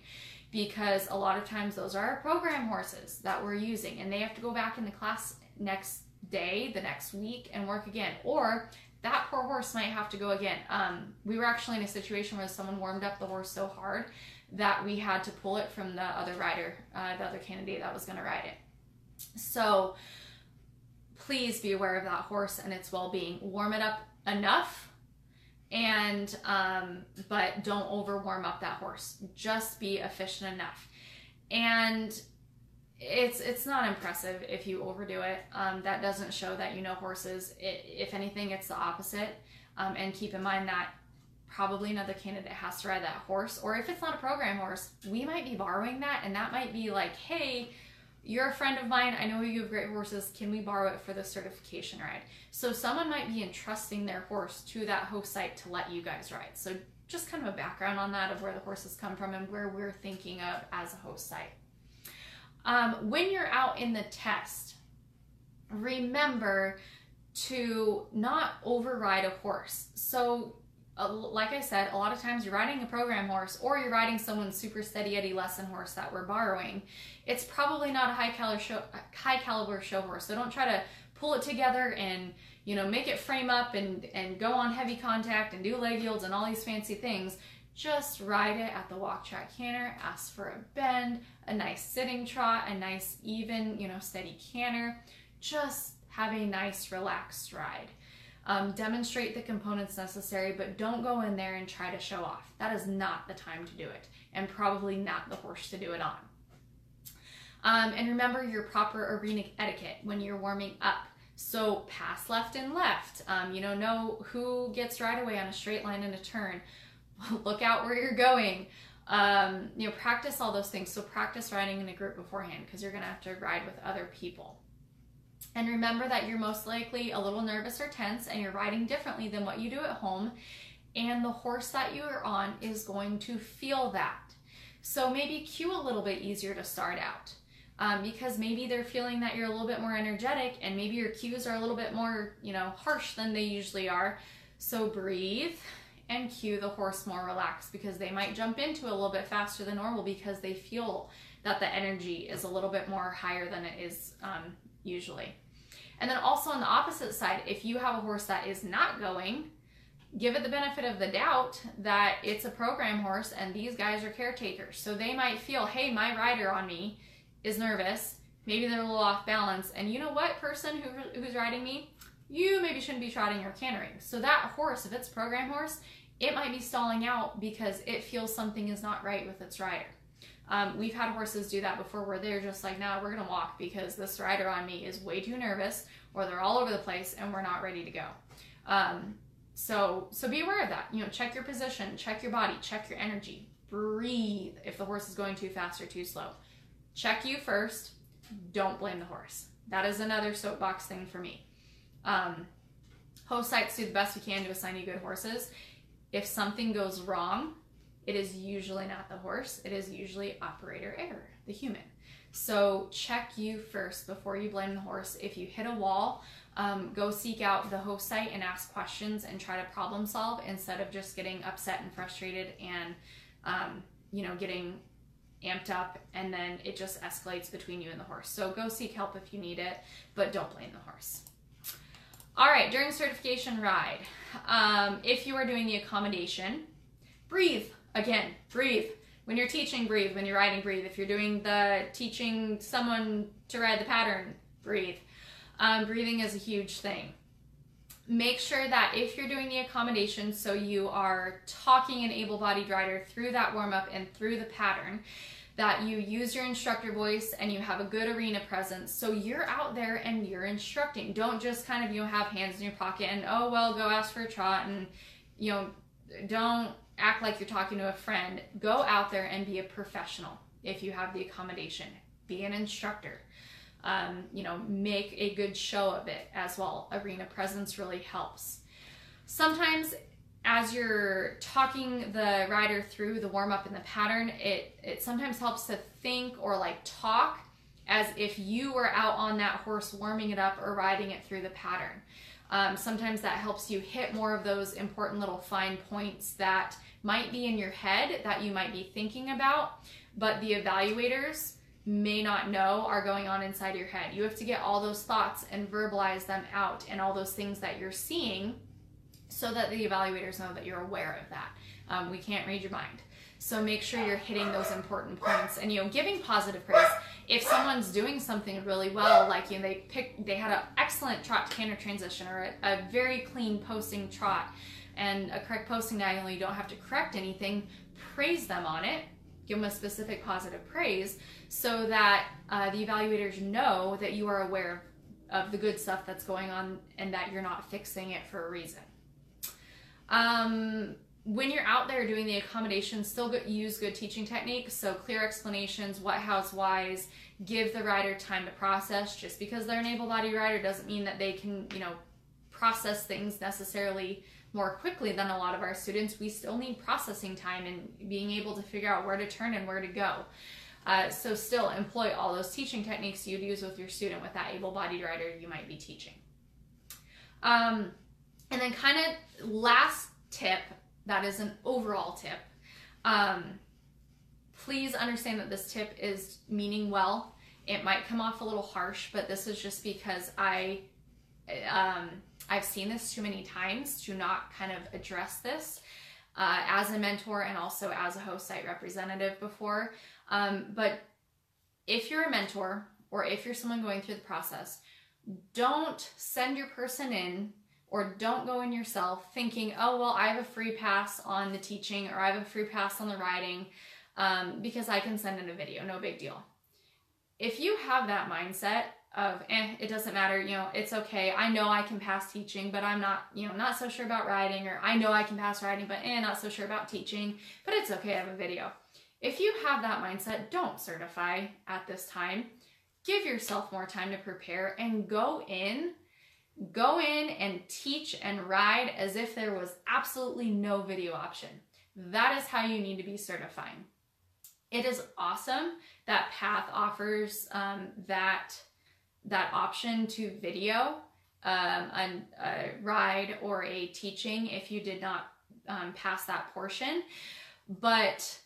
because a lot of times those are our program horses that we're using, and they have to go back in the class next day, the next week, and work again. Or that poor horse might have to go again. Um, we were actually in a situation where someone warmed up the horse so hard that we had to pull it from the other rider, uh, the other candidate that was going to ride it. So please be aware of that horse and its well-being. Warm it up enough and um, but don't over warm up that horse. Just be efficient enough. And it's it's not impressive if you overdo it. Um, that doesn't show that you know horses. It, if anything, it's the opposite. Um, and keep in mind that probably another candidate has to ride that horse, or if it's not a program horse, we might be borrowing that, and that might be like, hey, you're a friend of mine. I know you have great horses. Can we borrow it for the certification ride? So someone might be entrusting their horse to that host site to let you guys ride. So just kind of a background on that of where the horses come from and where we're thinking of as a host site. Um, when you're out in the test, remember to not override a horse. So like I said, a lot of times you're riding a program horse or you're riding someone's super steady Eddie lesson horse that we're borrowing. It's probably not a high caliber show, high caliber show horse. So don't try to pull it together and you know make it frame up and and go on heavy contact and do leg yields and all these fancy things. Just ride it at the walk trot canter. Ask for a bend, a nice sitting trot, a nice even you know steady canter. Just have a nice relaxed ride. Um, demonstrate the components necessary, but don't go in there and try to show off. That is not the time to do it, and probably not the horse to do it on. Um, and remember your proper arena etiquette when you're warming up. So pass left and left. Um, you know, know who gets right away on a straight line and a turn. Look out where you're going. Um, you know, practice all those things. So practice riding in a group beforehand because you're going to have to ride with other people. And remember that you're most likely a little nervous or tense and you're riding differently than what you do at home. And the horse that you are on is going to feel that. So maybe cue a little bit easier to start out. Um, because maybe they're feeling that you're a little bit more energetic and maybe your cues are a little bit more, you know, harsh than they usually are. So breathe and cue the horse more relaxed because they might jump into a little bit faster than normal because they feel that the energy is a little bit more higher than it is um, usually. And then also on the opposite side, if you have a horse that is not going, give it the benefit of the doubt that it's a program horse and these guys are caretakers. So they might feel, hey, my rider on me is nervous. Maybe they're a little off balance. And you know what, person who, who's riding me? You maybe shouldn't be trotting or cantering. So that horse, if it's program horse, it might be stalling out because it feels something is not right with its rider. Um, we've had horses do that before where they're just like, nah, we're gonna walk because this rider on me is way too nervous or they're all over the place and we're not ready to go. Um, so, so be aware of that. You know, check your position, check your body, check your energy, breathe if the horse is going too fast or too slow. Check you first. Don't blame the horse. That is another soapbox thing for me. Um, host sites do the best we can to assign you good horses. If something goes wrong, it is usually not the horse, it is usually operator error, the human. So check you first before you blame the horse. If you hit a wall, um, go seek out the host site and ask questions and try to problem solve instead of just getting upset and frustrated and um, you know getting amped up and then it just escalates between you and the horse. So go seek help if you need it, but don't blame the horse. All right, during certification ride, um, if you are doing the accommodation, breathe. Again, breathe. When you're teaching, breathe. When you're riding, breathe. If you're doing the teaching someone to ride the pattern, breathe. Um, breathing is a huge thing. Make sure that if you're doing the accommodation, so you are talking an able bodied rider through that warm up and through the pattern, that you use your instructor voice and you have a good arena presence. So you're out there and you're instructing. Don't just kind of, you know, have hands in your pocket and, oh, well, go ask for a trot and, you know, don't act like you're talking to a friend. Go out there and be a professional if you have the accommodation. Be an instructor. Um, you know, make a good show of it as well. Arena presence really helps. Sometimes as you're talking the rider through the warm up and the pattern, it, it sometimes helps to think or like talk as if you were out on that horse warming it up or riding it through the pattern. Um, sometimes that helps you hit more of those important little fine points that might be in your head that you might be thinking about, but the evaluators may not know are going on inside your head. You have to get all those thoughts and verbalize them out and all those things that you're seeing so that the evaluators know that you're aware of that. Um, we can't read your mind. So make sure you're hitting those important points and you know giving positive praise. If someone's doing something really well, like you know they pick they had an excellent trot to canter transition or a, a very clean posting trot and a correct posting diagonal, you don't have to correct anything. Praise them on it. give them a specific positive praise so that uh, the evaluators know that you are aware of the good stuff that's going on and that you're not fixing it for a reason. Um, when you're out there doing the accommodations, still use good teaching techniques. So clear explanations, what, how's, whys, give the rider time to process. Just because they're an able-bodied rider doesn't mean that they can, you know, process things necessarily more quickly than a lot of our students. We still need processing time and being able to figure out where to turn and where to go. Uh, so still employ all those teaching techniques you'd use with your student with that able-bodied rider you might be teaching. Um, and then kind of last tip, that is an overall tip. Um, please understand that this tip is meaning well. It might come off a little harsh, but this is just because I um, I've seen this too many times to not kind of address this uh, as a mentor and also as a host site representative before. Um, but if you're a mentor or if you're someone going through the process, don't send your person in or don't go in yourself thinking, oh, well, I have a free pass on the teaching or I have a free pass on the riding um, because I can send in a video, no big deal. If you have that mindset of, eh, it doesn't matter, you know, it's okay. I know I can pass teaching, but I'm not, you know, not so sure about riding, or I know I can pass riding, but eh, not so sure about teaching, but it's okay, I have a video. If you have that mindset, don't certify at this time. Give yourself more time to prepare and go in Go in and teach and ride as if there was absolutely no video option. That is how you need to be certifying. It is awesome that Path offers um, that that option to video um, a, a, ride or a teaching if you did not um, pass that portion, but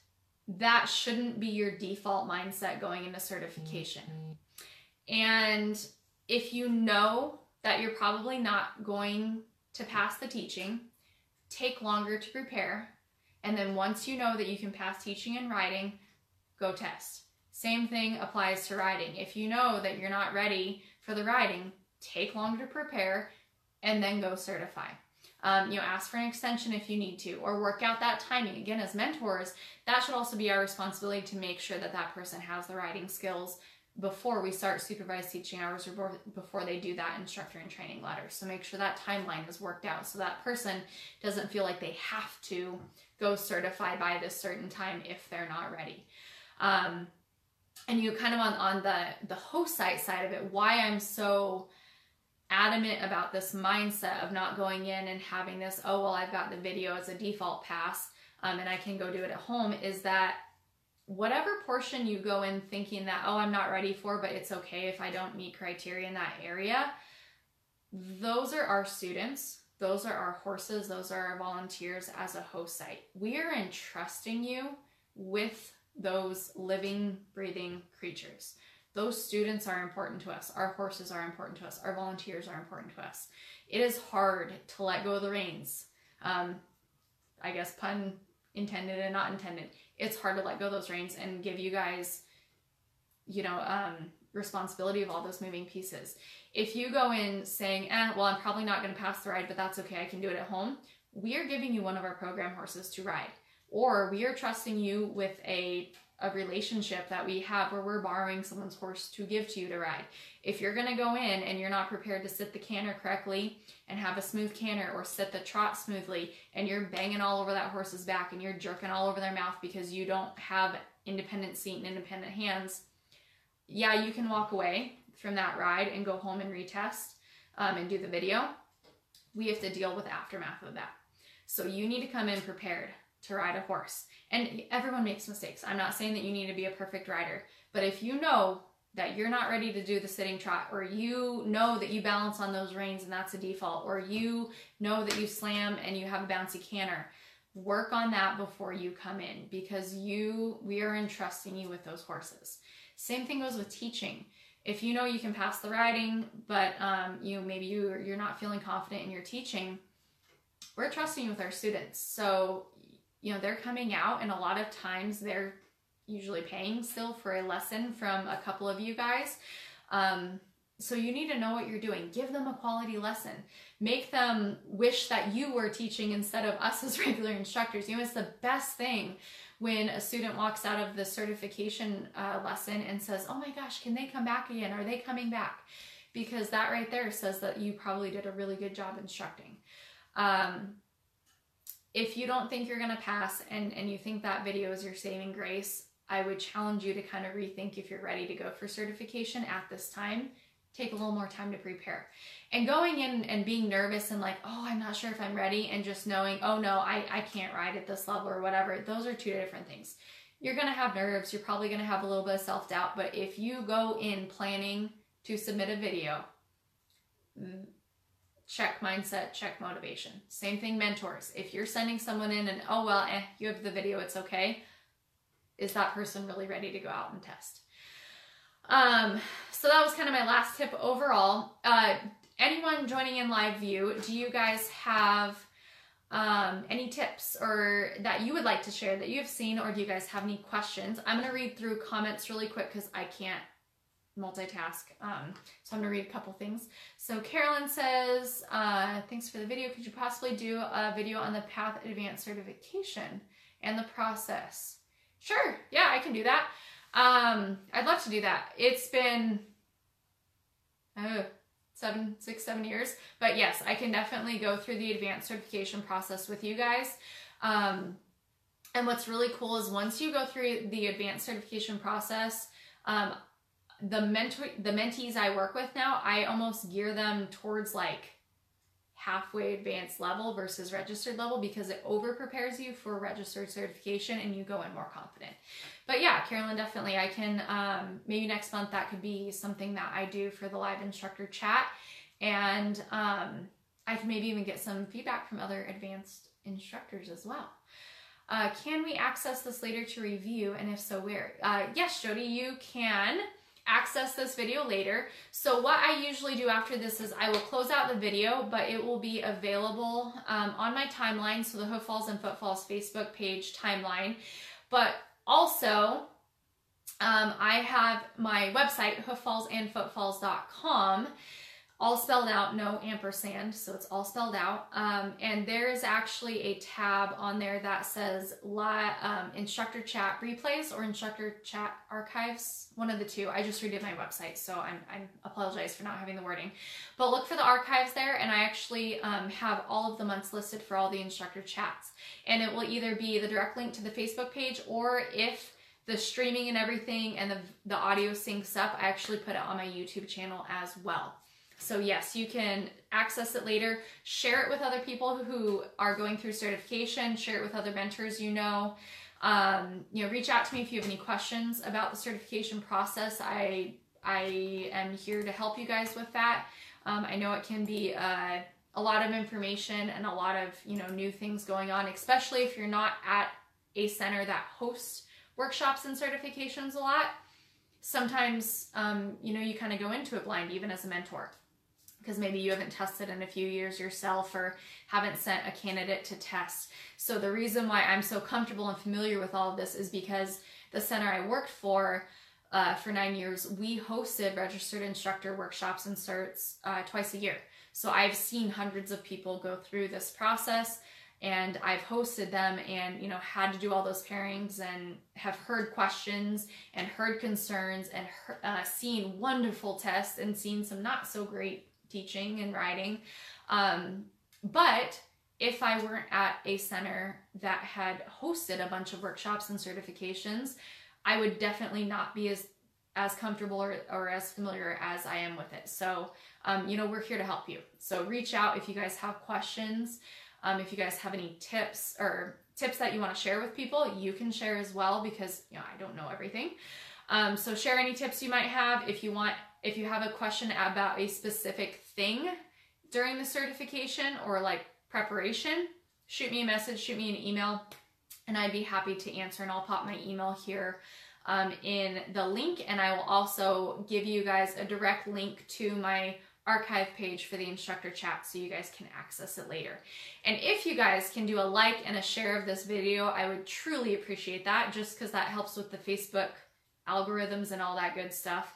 that shouldn't be your default mindset going into certification. And if you know that you're probably not going to pass the teaching, take longer to prepare, and then once you know that you can pass teaching and riding, go test. Same thing applies to riding. If you know that you're not ready for the riding, take longer to prepare and then go certify. Um, you know, ask for an extension if you need to, or work out that timing. Again, as mentors, that should also be our responsibility to make sure that that person has the riding skills before we start supervised teaching hours or before they do that instructor and training letter. So make sure that timeline is worked out so that person doesn't feel like they have to go certify by this certain time if they're not ready. Um, and you kind of on, on the, the host site side of it, why I'm so adamant about this mindset of not going in and having this, oh, well, I've got the video as a default pass um, and I can go do it at home is that whatever portion you go in thinking that, oh, I'm not ready for, but it's okay if I don't meet criteria in that area, those are our students. Those are our horses. Those are our volunteers as a host site. We are entrusting you with those living, breathing creatures. Those students are important to us. Our horses are important to us. Our volunteers are important to us. It is hard to let go of the reins. Um, I guess pun intended and not intended it's hard to let go those reins and give you guys, you know, um, responsibility of all those moving pieces. If you go in saying, eh, well, I'm probably not going to pass the ride, but that's okay, I can do it at home, we are giving you one of our program horses to ride. Or we are trusting you with a a relationship that we have where we're borrowing someone's horse to give to you to ride. If you're going to go in and you're not prepared to sit the canter correctly and have a smooth canter or sit the trot smoothly and you're banging all over that horse's back and you're jerking all over their mouth because you don't have independent seat and independent hands, yeah, you can walk away from that ride and go home and retest um, and do the video. We have to deal with aftermath of that. So you need to come in prepared to ride a horse. And everyone makes mistakes. I'm not saying that you need to be a perfect rider, but if you know that you're not ready to do the sitting trot, or you know that you balance on those reins and that's a default, or you know that you slam and you have a bouncy canter, work on that before you come in because you we are entrusting you with those horses. Same thing goes with teaching. If you know you can pass the riding, but um, you maybe you you're not feeling confident in your teaching, we're trusting you with our students. So you know, they're coming out and a lot of times they're usually paying still for a lesson from a couple of you guys. Um, So you need to know what you're doing. Give them a quality lesson. Make them wish that you were teaching instead of us as regular instructors. You know, it's the best thing when a student walks out of the certification uh, lesson and says, Oh my gosh, can they come back again? Are they coming back? Because that right there says that you probably did a really good job instructing. Um, if you don't think you're going to pass and, and you think that video is your saving grace, I would challenge you to kind of rethink if you're ready to go for certification at this time. Take a little more time to prepare. And going in and being nervous and like, oh, I'm not sure if I'm ready, and just knowing, oh no, I, I can't ride at this level or whatever, those are two different things. You're gonna have nerves, you're probably gonna have a little bit of self doubt, but if you go in planning to submit a video, check mindset, check motivation. Same thing, mentors. If you're sending someone in and, oh, well, eh, you have the video, it's okay is that person really ready to go out and test? Um, so that was kind of my last tip overall. Uh, anyone joining in live view, do you guys have um, any tips or that you would like to share that you have seen, or do you guys have any questions? I'm going to read through comments really quick because I can't multitask. Um, so I'm to read a couple things. So Carolyn says, uh, thanks for the video. Could you possibly do a video on the Path Advanced certification and the process? Sure, yeah, I can do that. Um, I'd love to do that. It's been oh, seven, six, seven years. But yes, I can definitely go through the advanced certification process with you guys. Um, and what's really cool is once you go through the advanced certification process, um, the mentor, the mentees I work with now, I almost gear them towards like halfway advanced level versus registered level because it over prepares you for registered certification and you go in more confident. But yeah, Carolyn, definitely. I can, um, maybe next month that could be something that I do for the live instructor chat. And um, I can maybe even get some feedback from other advanced instructors as well. Uh, can we access this later to review? And if so, where? Uh, yes, Jody, you can access this video later. So what I usually do after this is I will close out the video, but it will be available um, on my timeline, so the Hoof Falls and Footfalls Facebook page timeline. But also, um, I have my website, hooffallsandfootfalls.com all spelled out, no ampersand, so it's all spelled out. Um, and there is actually a tab on there that says um, instructor chat replays or instructor chat archives, one of the two. I just redid my website, so I'm, I apologize for not having the wording. But look for the archives there, and I actually um, have all of the months listed for all the instructor chats. And it will either be the direct link to the Facebook page, or if the streaming and everything and the, the audio syncs up, I actually put it on my YouTube channel as well. So yes, you can access it later, share it with other people who are going through certification, share it with other mentors you know. Um, you know, reach out to me if you have any questions about the certification process. I I am here to help you guys with that. Um, I know it can be uh, a lot of information and a lot of you know new things going on, especially if you're not at a center that hosts workshops and certifications a lot. Sometimes um, you know you kind of go into it blind, even as a mentor because maybe you haven't tested in a few years yourself or haven't sent a candidate to test. So the reason why I'm so comfortable and familiar with all of this is because the center I worked for uh, for nine years, we hosted registered instructor workshops and certs uh, twice a year. So I've seen hundreds of people go through this process and I've hosted them and you know had to do all those pairings and have heard questions and heard concerns and uh, seen wonderful tests and seen some not so great teaching and riding. Um, but if I weren't at a center that had hosted a bunch of workshops and certifications, I would definitely not be as as comfortable or, or as familiar as I am with it. So, um, you know, we're here to help you. So reach out if you guys have questions. Um, if you guys have any tips or tips that you want to share with people, you can share as well because, you know, I don't know everything. Um, so share any tips you might have. If you want if you have a question about a specific thing during the certification or like preparation, shoot me a message, shoot me an email, and I'd be happy to answer. And I'll pop my email here um, in the link, and I will also give you guys a direct link to my archive page for the instructor chat so you guys can access it later. And if you guys can do a like and a share of this video, I would truly appreciate that just because that helps with the Facebook algorithms and all that good stuff.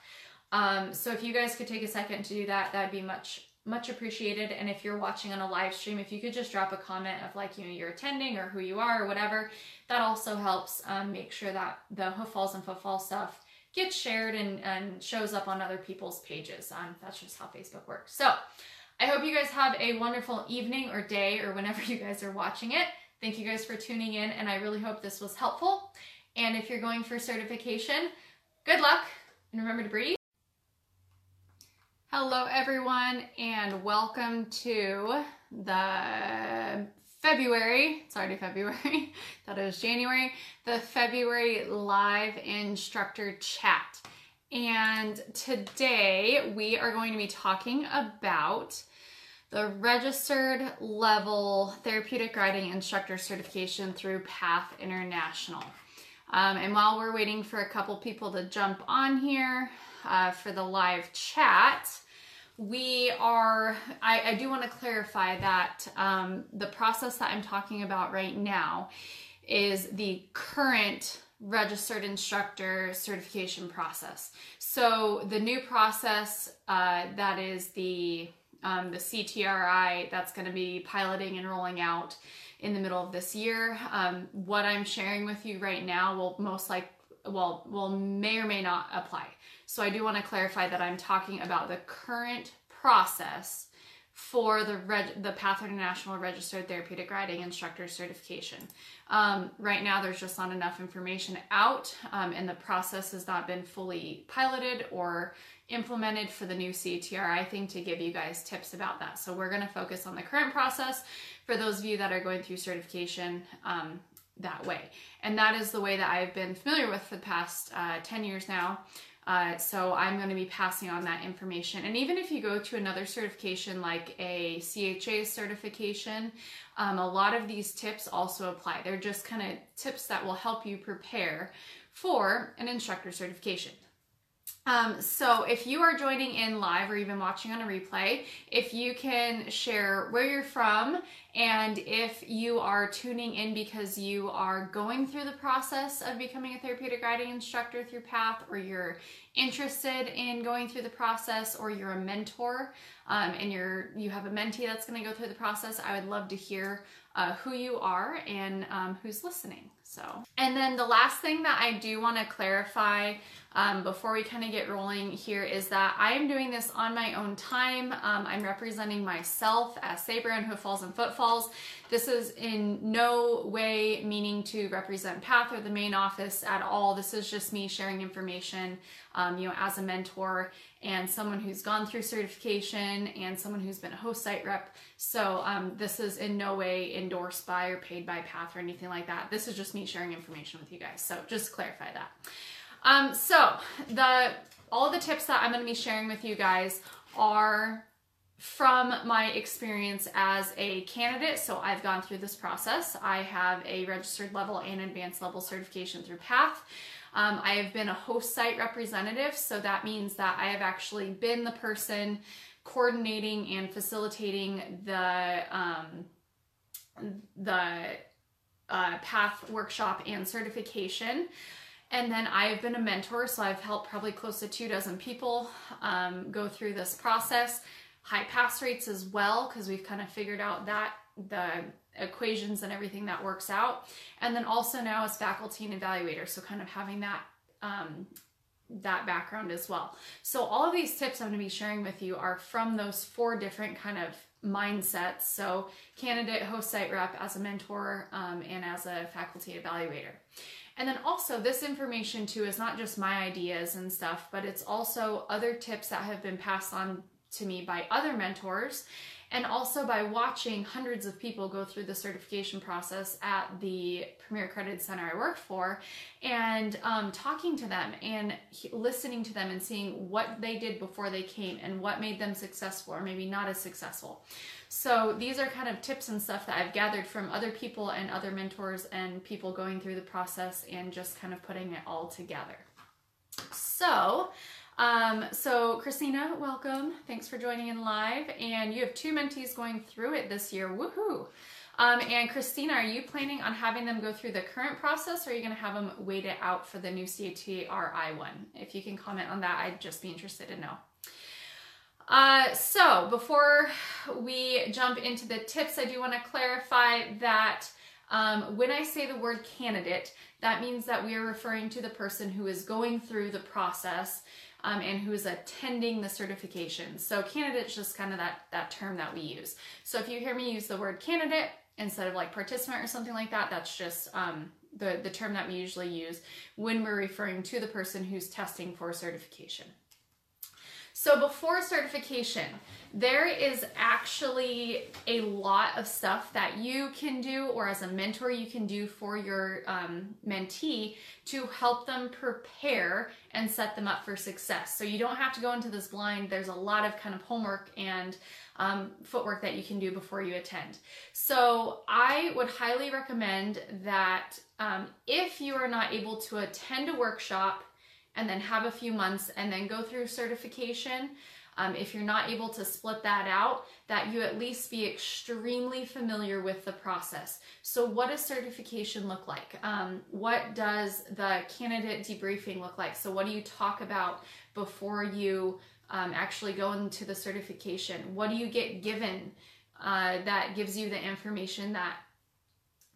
Um, so if you guys could take a second to do that, that'd be much much appreciated. And if you're watching on a live stream, if you could just drop a comment of like, you know, you're attending or who you are or whatever, that also helps um, make sure that the Hoof Falls and footfall stuff gets shared and, and shows up on other people's pages. Um, that's just how Facebook works. So I hope you guys have a wonderful evening or day or whenever you guys are watching it. Thank you guys for tuning in, and I really hope this was helpful. And if you're going for certification, good luck and remember to breathe. Hello, everyone, and welcome to the February, it's already February, that is January, the February live instructor chat. And today we are going to be talking about the registered level therapeutic riding instructor certification through PATH International. Um, and while we're waiting for a couple people to jump on here uh, for the live chat, we are, I, I do want to clarify that um, the process that I'm talking about right now is the current registered instructor certification process. So the new process uh, that is the um, the CTRI that's going to be piloting and rolling out in the middle of this year. Um, what I'm sharing with you right now will most like well will may or may not apply. So I do want to clarify that I'm talking about the current process for the reg- the Path International Registered Therapeutic Riding Instructor Certification. Um, right now, there's just not enough information out, um, and the process has not been fully piloted or implemented for the new CTRI thing to give you guys tips about that. So we're going to focus on the current process for those of you that are going through certification um, that way. And that is the way that I've been familiar with for the past uh, 10 years now. Uh, so I'm going to be passing on that information. And even if you go to another certification like a CHA certification, um, a lot of these tips also apply. They're just kind of tips that will help you prepare for an instructor certification. Um, so if you are joining in live or even watching on a replay, if you can share where you're from and if you are tuning in because you are going through the process of becoming a therapeutic riding instructor through PATH or you're interested in going through the process or you're a mentor um, and you're you have a mentee that's going to go through the process, I would love to hear uh, who you are and um, who's listening. So, and then the last thing that I do want to clarify um, before we kind of get rolling here is that I am doing this on my own time. Um, I'm representing myself as Sabre and Hoof Falls and Footfalls. This is in no way meaning to represent PATH or the main office at all. This is just me sharing information, um, you know, as a mentor and someone who's gone through certification and someone who's been a host site rep. So um, this is in no way endorsed by or paid by PATH or anything like that. This is just me sharing information with you guys. So just clarify that. Um, so the all the tips that I'm going to be sharing with you guys are from my experience as a candidate. So I've gone through this process. I have a registered level and advanced level certification through PATH. Um, I have been a host site representative, so that means that I have actually been the person coordinating and facilitating the um, the uh, PATH workshop and certification. And then I've been a mentor, so I've helped probably close to two dozen people um, go through this process. High pass rates as well, because we've kind of figured out that the equations and everything that works out. And then also now as faculty and evaluator, so kind of having that um, that background as well. So all of these tips I'm going to be sharing with you are from those four different kind of mindsets. So candidate, host site rep, as a mentor, um, and as a faculty evaluator. And then also this information too is not just my ideas and stuff, but it's also other tips that have been passed on to me by other mentors and also by watching hundreds of people go through the certification process at the Premier Accredited Center I worked for and um, talking to them and listening to them and seeing what they did before they came and what made them successful or maybe not as successful. So these are kind of tips and stuff that I've gathered from other people and other mentors and people going through the process and just kind of putting it all together. So Um, so, Christina, welcome. Thanks for joining in live. And you have two mentees going through it this year. Woohoo! Um, and Christina, are you planning on having them go through the current process or are you going to have them wait it out for the new CTRI one? If you can comment on that, I'd just be interested to know. Uh, so before we jump into the tips, I do want to clarify that um, when I say the word candidate, that means that we are referring to the person who is going through the process um, and who is attending the certification. So candidate is just kind of that, that term that we use. So if you hear me use the word candidate instead of like participant or something like that, that's just um, the, the term that we usually use when we're referring to the person who's testing for certification. So before certification, there is actually a lot of stuff that you can do or as a mentor you can do for your um, mentee to help them prepare and set them up for success. So you don't have to go into this blind. There's a lot of kind of homework and um, footwork that you can do before you attend. So I would highly recommend that um, if you are not able to attend a workshop and then have a few months and then go through certification. Um, if you're not able to split that out, that you at least be extremely familiar with the process. So, what does certification look like? Um, what does the candidate debriefing look like? So, what do you talk about before you um, actually go into the certification? What do you get given uh, that gives you the information that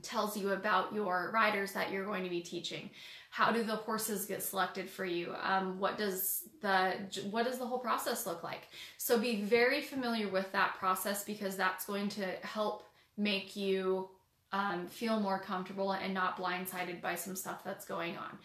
tells you about your riders that you're going to be teaching? How do the horses get selected for you? Um, what does the what does the whole process look like? So be very familiar with that process because that's going to help make you um, feel more comfortable and not blindsided by some stuff that's going on.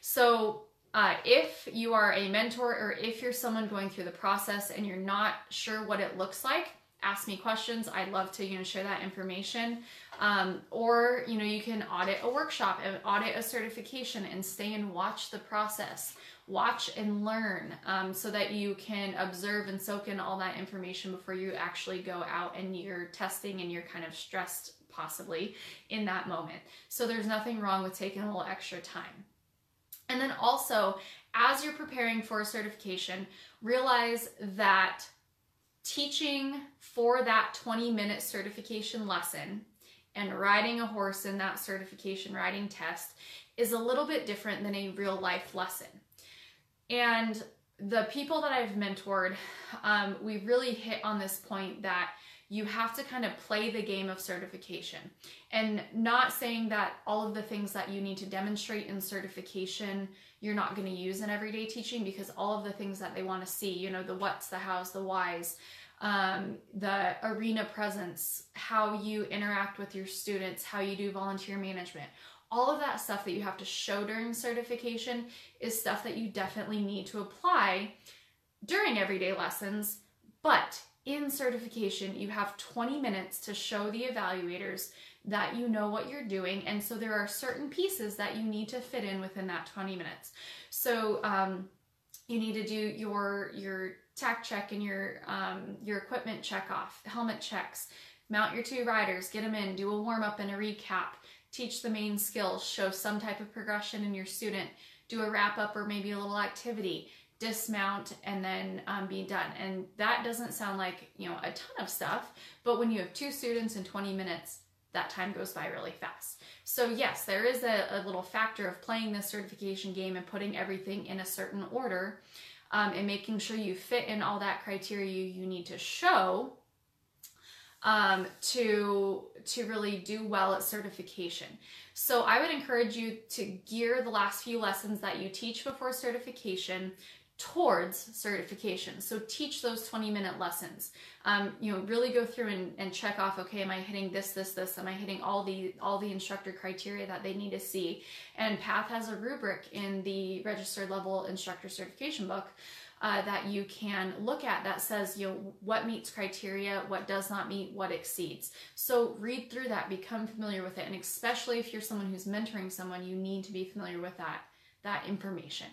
So uh, if you are a mentor or if you're someone going through the process and you're not sure what it looks like ask me questions. I'd love to, you know, share that information. Um, or, you know, you can audit a workshop and audit a certification and stay and watch the process. Watch and learn um, so that you can observe and soak in all that information before you actually go out and you're testing and you're kind of stressed possibly in that moment. So there's nothing wrong with taking a little extra time. And then also, as you're preparing for a certification, realize that teaching for that 20 minute certification lesson and riding a horse in that certification riding test is a little bit different than a real life lesson. And the people that I've mentored, um, we really hit on this point that you have to kind of play the game of certification and not saying that all of the things that you need to demonstrate in certification you're not going to use in everyday teaching because all of the things that they want to see, you know, the what's, the how's, the why's, um, the arena presence, how you interact with your students, how you do volunteer management, all of that stuff that you have to show during certification is stuff that you definitely need to apply during everyday lessons. But in certification, you have 20 minutes to show the evaluators that you know what you're doing. And so there are certain pieces that you need to fit in within that 20 minutes. So um, you need to do your, your tack check and your, um, your equipment check off, helmet checks, mount your two riders, get them in, do a warm up and a recap, teach the main skills, show some type of progression in your student, do a wrap up or maybe a little activity, dismount and then um, be done. And that doesn't sound like, you know, a ton of stuff, but when you have two students in 20 minutes, that time goes by really fast. So yes, there is a, a little factor of playing this certification game and putting everything in a certain order um, and making sure you fit in all that criteria you need to show um, to to really do well at certification. So I would encourage you to gear the last few lessons that you teach before certification towards certification. So teach those 20 minute lessons. Um, you know, really go through and, and check off, okay, am I hitting this, this, this? Am I hitting all the all the instructor criteria that they need to see? And PATH has a rubric in the registered level instructor certification book uh, that you can look at that says, you know, what meets criteria, what does not meet, what exceeds. So read through that, become familiar with it. And especially if you're someone who's mentoring someone, you need to be familiar with that, that information.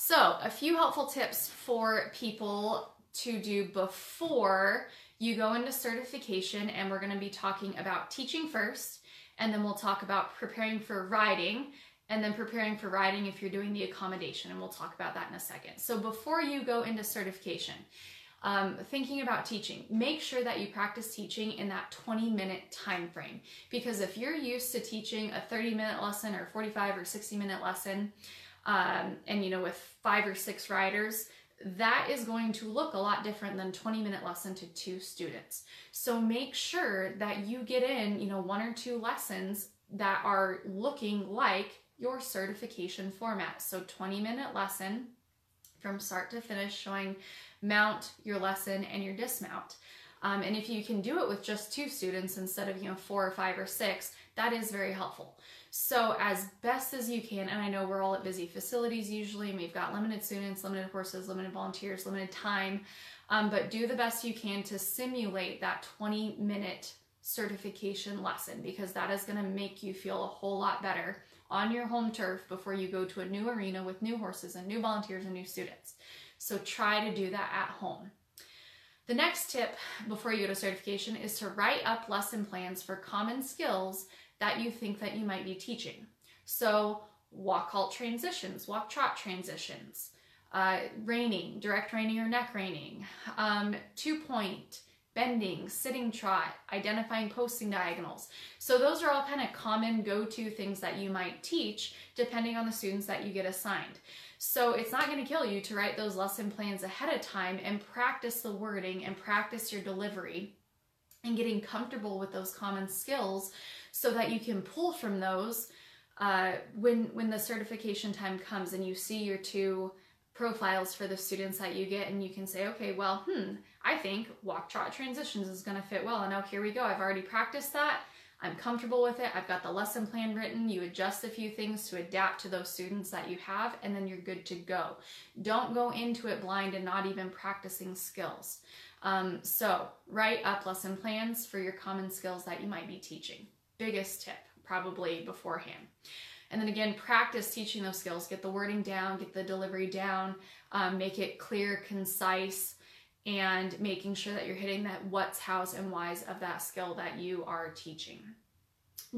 So, a few helpful tips for people to do before you go into certification, and we're going to be talking about teaching first, and then we'll talk about preparing for riding, and then preparing for riding if you're doing the accommodation, and we'll talk about that in a second. So before you go into certification, um, thinking about teaching, make sure that you practice teaching in that 20 minute time frame. Because if you're used to teaching a 30 minute lesson or 45 or 60 minute lesson, um, and you know, with five or six riders, that is going to look a lot different than 20 minute lesson to two students. So make sure that you get in, you know, one or two lessons that are looking like your certification format. So 20 minute lesson from start to finish showing mount, your lesson, and your dismount. Um, and if you can do it with just two students instead of, you know, four or five or six, that is very helpful. So as best as you can, and I know we're all at busy facilities usually, and we've got limited students, limited horses, limited volunteers, limited time, um, but do the best you can to simulate that 20 minute certification lesson because that is to make you feel a whole lot better on your home turf before you go to a new arena with new horses and new volunteers and new students. So try to do that at home. The next tip before you go to certification is to write up lesson plans for common skills that you think that you might be teaching. So walk halt transitions, walk trot transitions, uh, reining, direct reining or neck reining, um, two point, bending, sitting trot, identifying posting diagonals. So those are all kind of common go-to things that you might teach depending on the students that you get assigned. So it's not going to kill you to write those lesson plans ahead of time and practice the wording and practice your delivery and getting comfortable with those common skills so that you can pull from those uh, when when the certification time comes and you see your two profiles for the students that you get and you can say okay well hmm i think walk trot transitions is going to fit well and now here we go i've already practiced that. I'm comfortable with it. I've got the lesson plan written. You adjust a few things to adapt to those students that you have and then you're good to go. Don't go into it blind and not even practicing skills um, so write up lesson plans for your common skills that you might be teaching biggest tip probably beforehand. And then again, practice teaching those skills. Get the wording down, get the delivery down, um, make it clear, concise, and making sure that you're hitting that what's, how's, and why's of that skill that you are teaching.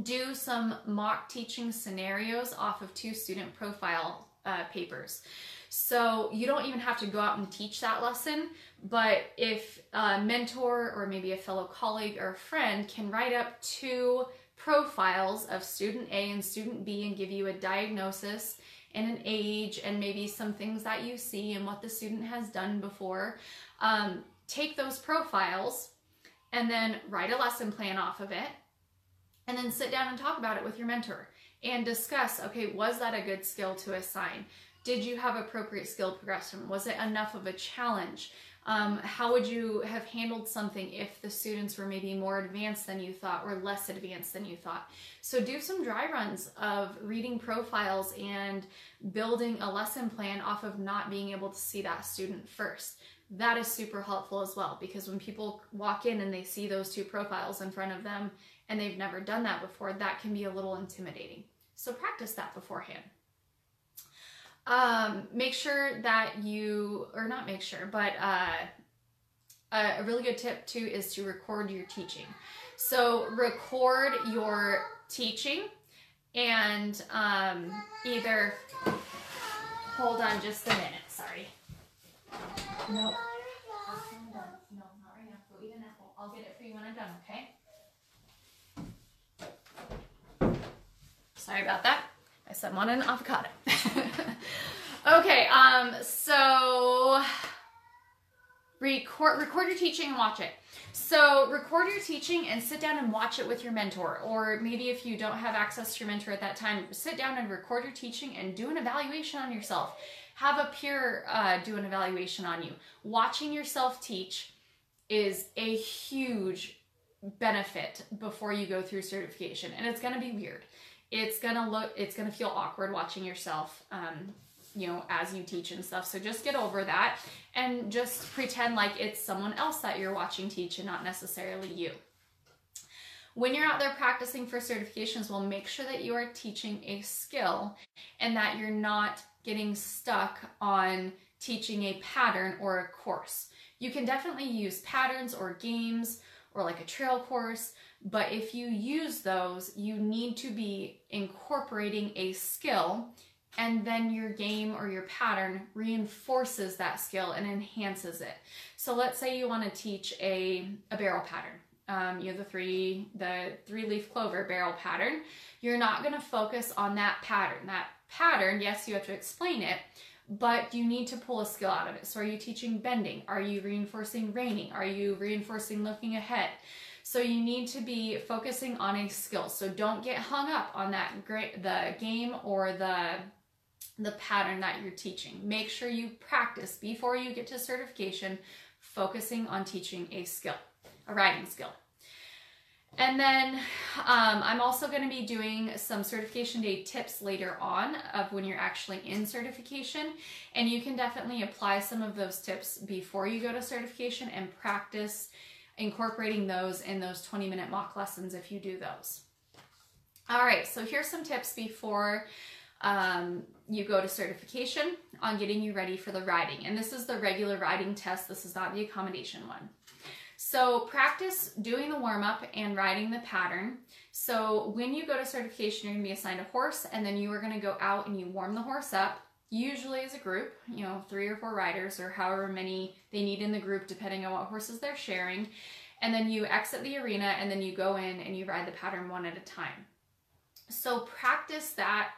Do some mock teaching scenarios off of two student profile uh, papers. So you don't even have to go out and teach that lesson, but if a mentor or maybe a fellow colleague or a friend can write up two profiles of student A and student B and give you a diagnosis and an age and maybe some things that you see and what the student has done before. Um, take those profiles and then write a lesson plan off of it and then sit down and talk about it with your mentor and discuss okay, was that a good skill to assign? Did you have appropriate skill progression? Was it enough of a challenge? Um, how would you have handled something if the students were maybe more advanced than you thought or less advanced than you thought? So do some dry runs of reading profiles and building a lesson plan off of not being able to see that student first. That is super helpful as well because when people walk in and they see those two profiles in front of them and they've never done that before, that can be a little intimidating. So practice that beforehand. Um, make sure that you, or not make sure, but uh, a really good tip too is to record your teaching. So record your teaching and um, either hold on just a minute. Sorry. No. No, not right now. Go eat an apple. I'll get it for you when I'm done. Okay. Sorry about that. I said one an avocado. okay, um, so record record your teaching and watch it. So record your teaching and sit down and watch it with your mentor. Or maybe if you don't have access to your mentor at that time, sit down and record your teaching and do an evaluation on yourself. Have a peer uh, do an evaluation on you. Watching yourself teach is a huge benefit before you go through certification. And it's going to be weird it's gonna look it's gonna feel awkward watching yourself um, you know as you teach and stuff so just get over that and just pretend like it's someone else that you're watching teach and not necessarily you when you're out there practicing for certifications well make sure that you are teaching a skill and that you're not getting stuck on teaching a pattern or a course you can definitely use patterns or games or like a trail course. But if you use those, you need to be incorporating a skill and then your game or your pattern reinforces that skill and enhances it. So let's say you want to teach a, a barrel pattern. Um, you have the three the three leaf clover barrel pattern. You're not going to focus on that pattern. That pattern, yes, you have to explain it, but you need to pull a skill out of it. So are you teaching bending? Are you reinforcing reining? Are you reinforcing looking ahead? So you need to be focusing on a skill. So don't get hung up on that great the game or the the pattern that you're teaching. Make sure you practice before you get to certification, focusing on teaching a skill, a riding skill. And then um, I'm also going to be doing some certification day tips later on of when you're actually in certification. And you can definitely apply some of those tips before you go to certification and practice incorporating those in those 20 minute mock lessons if you do those. All right, so here's some tips before um, you go to certification on getting you ready for the riding. And this is the regular riding test. This is not the accommodation one. So practice doing the warm up and riding the pattern. So when you go to certification, you're gonna be assigned a horse and then you are gonna go out and you warm the horse up, usually as a group, you know, three or four riders or however many they need in the group, depending on what horses they're sharing. And then you exit the arena and then you go in and you ride the pattern one at a time. So practice that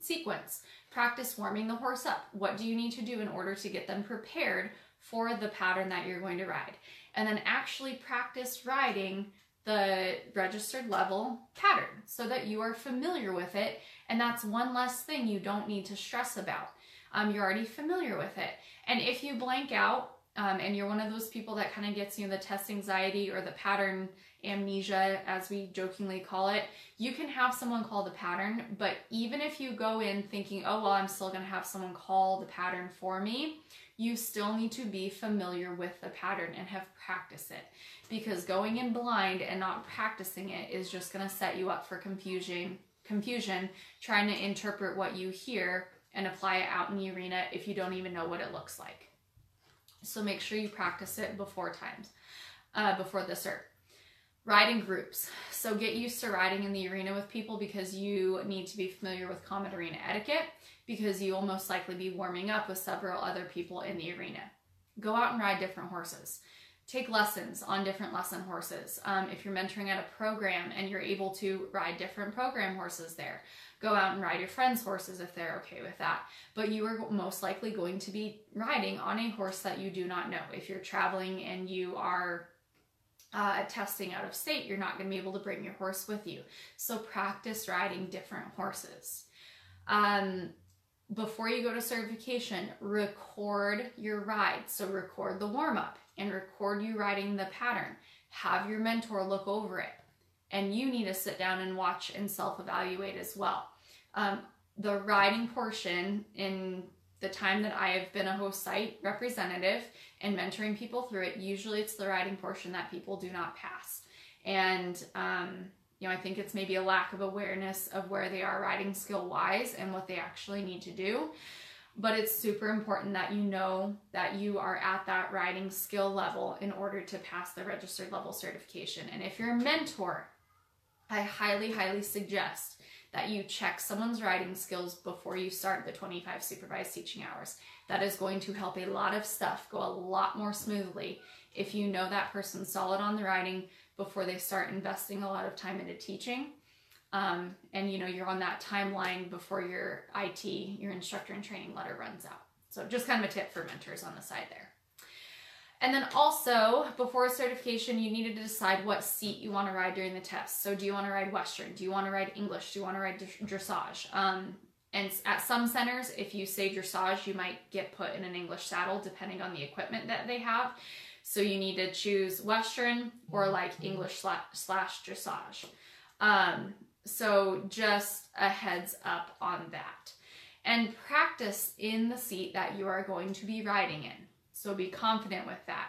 sequence. Practice warming the horse up. What do you need to do in order to get them prepared for the pattern that you're going to ride? And then actually practice riding the registered level pattern so that you are familiar with it. And that's one less thing you don't need to stress about. Um, you're already familiar with it. And if you blank out um, and you're one of those people that kind of gets you know, the test anxiety or the pattern amnesia, as we jokingly call it, you can have someone call the pattern. But even if you go in thinking, oh, well, I'm still going to have someone call the pattern for me, you still need to be familiar with the pattern and have practiced it. Because going in blind and not practicing it is just going to set you up for confusion, confusion trying to interpret what you hear and apply it out in the arena if you don't even know what it looks like. So make sure you practice it before times, uh, before the cert. Ride in groups. So get used to riding in the arena with people because you need to be familiar with common arena etiquette because you will most likely be warming up with several other people in the arena. Go out and ride different horses. Take lessons on different lesson horses. Um, if you're mentoring at a program and you're able to ride different program horses there, go out and ride your friends' horses if they're okay with that. But you are most likely going to be riding on a horse that you do not know. If you're traveling and you are uh, testing out of state, you're not going to be able to bring your horse with you. So practice riding different horses. Um, before you go to certification, record your ride. So record the warm up and record you riding the pattern. Have your mentor look over it. And you need to sit down and watch and self evaluate as well. Um, the riding portion in the time that I have been a host site representative and mentoring people through it, usually it's the riding portion that people do not pass. And, um, you know, I think it's maybe a lack of awareness of where they are riding skill wise and what they actually need to do. But it's super important that you know that you are at that riding skill level in order to pass the registered level certification. And if you're a mentor, I highly, highly suggest that you check someone's riding skills before you start the 25 supervised teaching hours. That is going to help a lot of stuff go a lot more smoothly if you know that person's solid on the riding before they start investing a lot of time into teaching. Um, and you know, you're on that timeline before your IT, your instructor and training letter runs out. So just kind of a tip for mentors on the side there. And then also, before certification, you needed to decide what seat you want to ride during the test. So, do you want to ride Western? Do you want to ride English? Do you want to ride dressage? Um, and at some centers, if you say dressage, you might get put in an English saddle depending on the equipment that they have. So, you need to choose Western or like English slash, dressage. Um, so, just a heads up on that. And practice in the seat that you are going to be riding in. So be confident with that.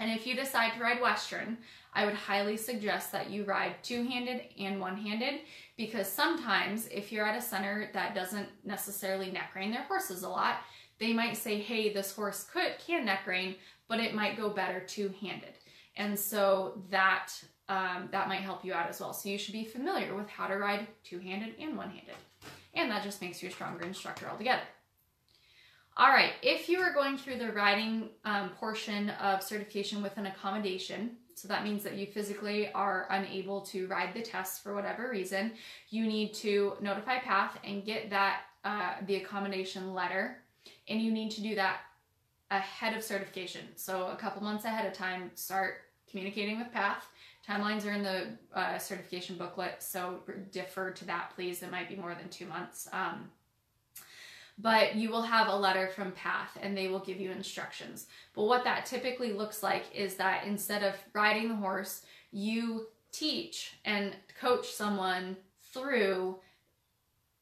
And if you decide to ride Western, I would highly suggest that you ride two-handed and one-handed because sometimes if you're at a center that doesn't necessarily neck rein their horses a lot, they might say, hey, this horse could can neck rein, but it might go better two-handed. And so that um, that might help you out as well. So you should be familiar with how to ride two-handed and one-handed. And that just makes you a stronger instructor altogether. All right, if you are going through the riding um, portion of certification with an accommodation, so that means that you physically are unable to ride the test for whatever reason, you need to notify PATH and get that uh, the accommodation letter, and you need to do that ahead of certification. So a couple months ahead of time, start communicating with PATH. Timelines are in the uh, certification booklet, so defer to that, please. It might be more than two months. Um, but you will have a letter from PATH and they will give you instructions. But what that typically looks like is that instead of riding the horse, you teach and coach someone through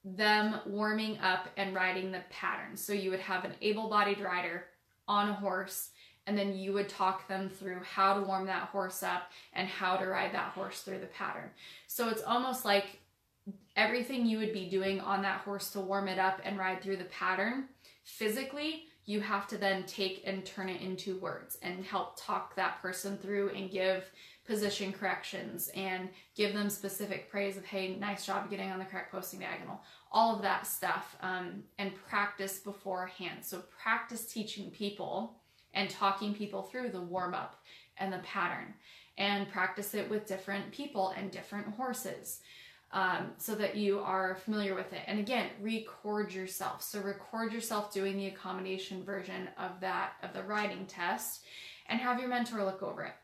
them warming up and riding the pattern. So you would have an able bodied rider on a horse and then you would talk them through how to warm that horse up and how to ride that horse through the pattern. So it's almost like everything you would be doing on that horse to warm it up and ride through the pattern physically you have to then take and turn it into words and help talk that person through and give position corrections and give them specific praise of hey nice job getting on the correct posting diagonal all of that stuff um, and practice beforehand so practice teaching people and talking people through the warm up and the pattern and practice it with different people and different horses um, so that you are familiar with it. And again, record yourself. So record yourself doing the accommodation version of that, of the riding test, and have your mentor look over it.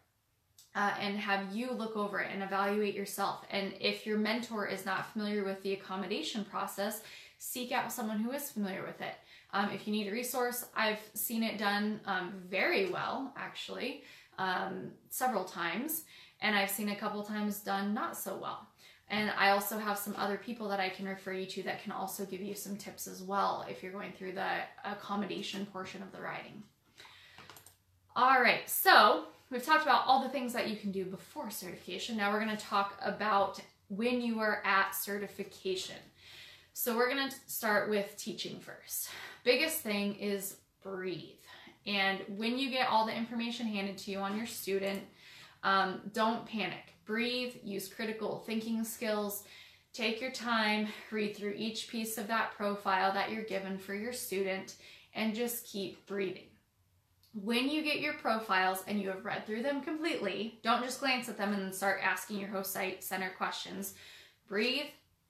Uh, and have you look over it and evaluate yourself. And if your mentor is not familiar with the accommodation process, seek out someone who is familiar with it. Um, if you need a resource, I've seen it done um, very well, actually, um, several times, and I've seen a couple times done not so well. And I also have some other people that I can refer you to that can also give you some tips as well if you're going through the accommodation portion of the riding. All right, so we've talked about all the things that you can do before certification. Now we're going to talk about when you are at certification. So we're to start with teaching first. Biggest thing is breathe. And when you get all the information handed to you on your student, um, don't panic breathe, use critical thinking skills, take your time, read through each piece of that profile that you're given for your student, and just keep breathing. When you get your profiles and you have read through them completely, don't just glance at them and then start asking your host site center questions. Breathe,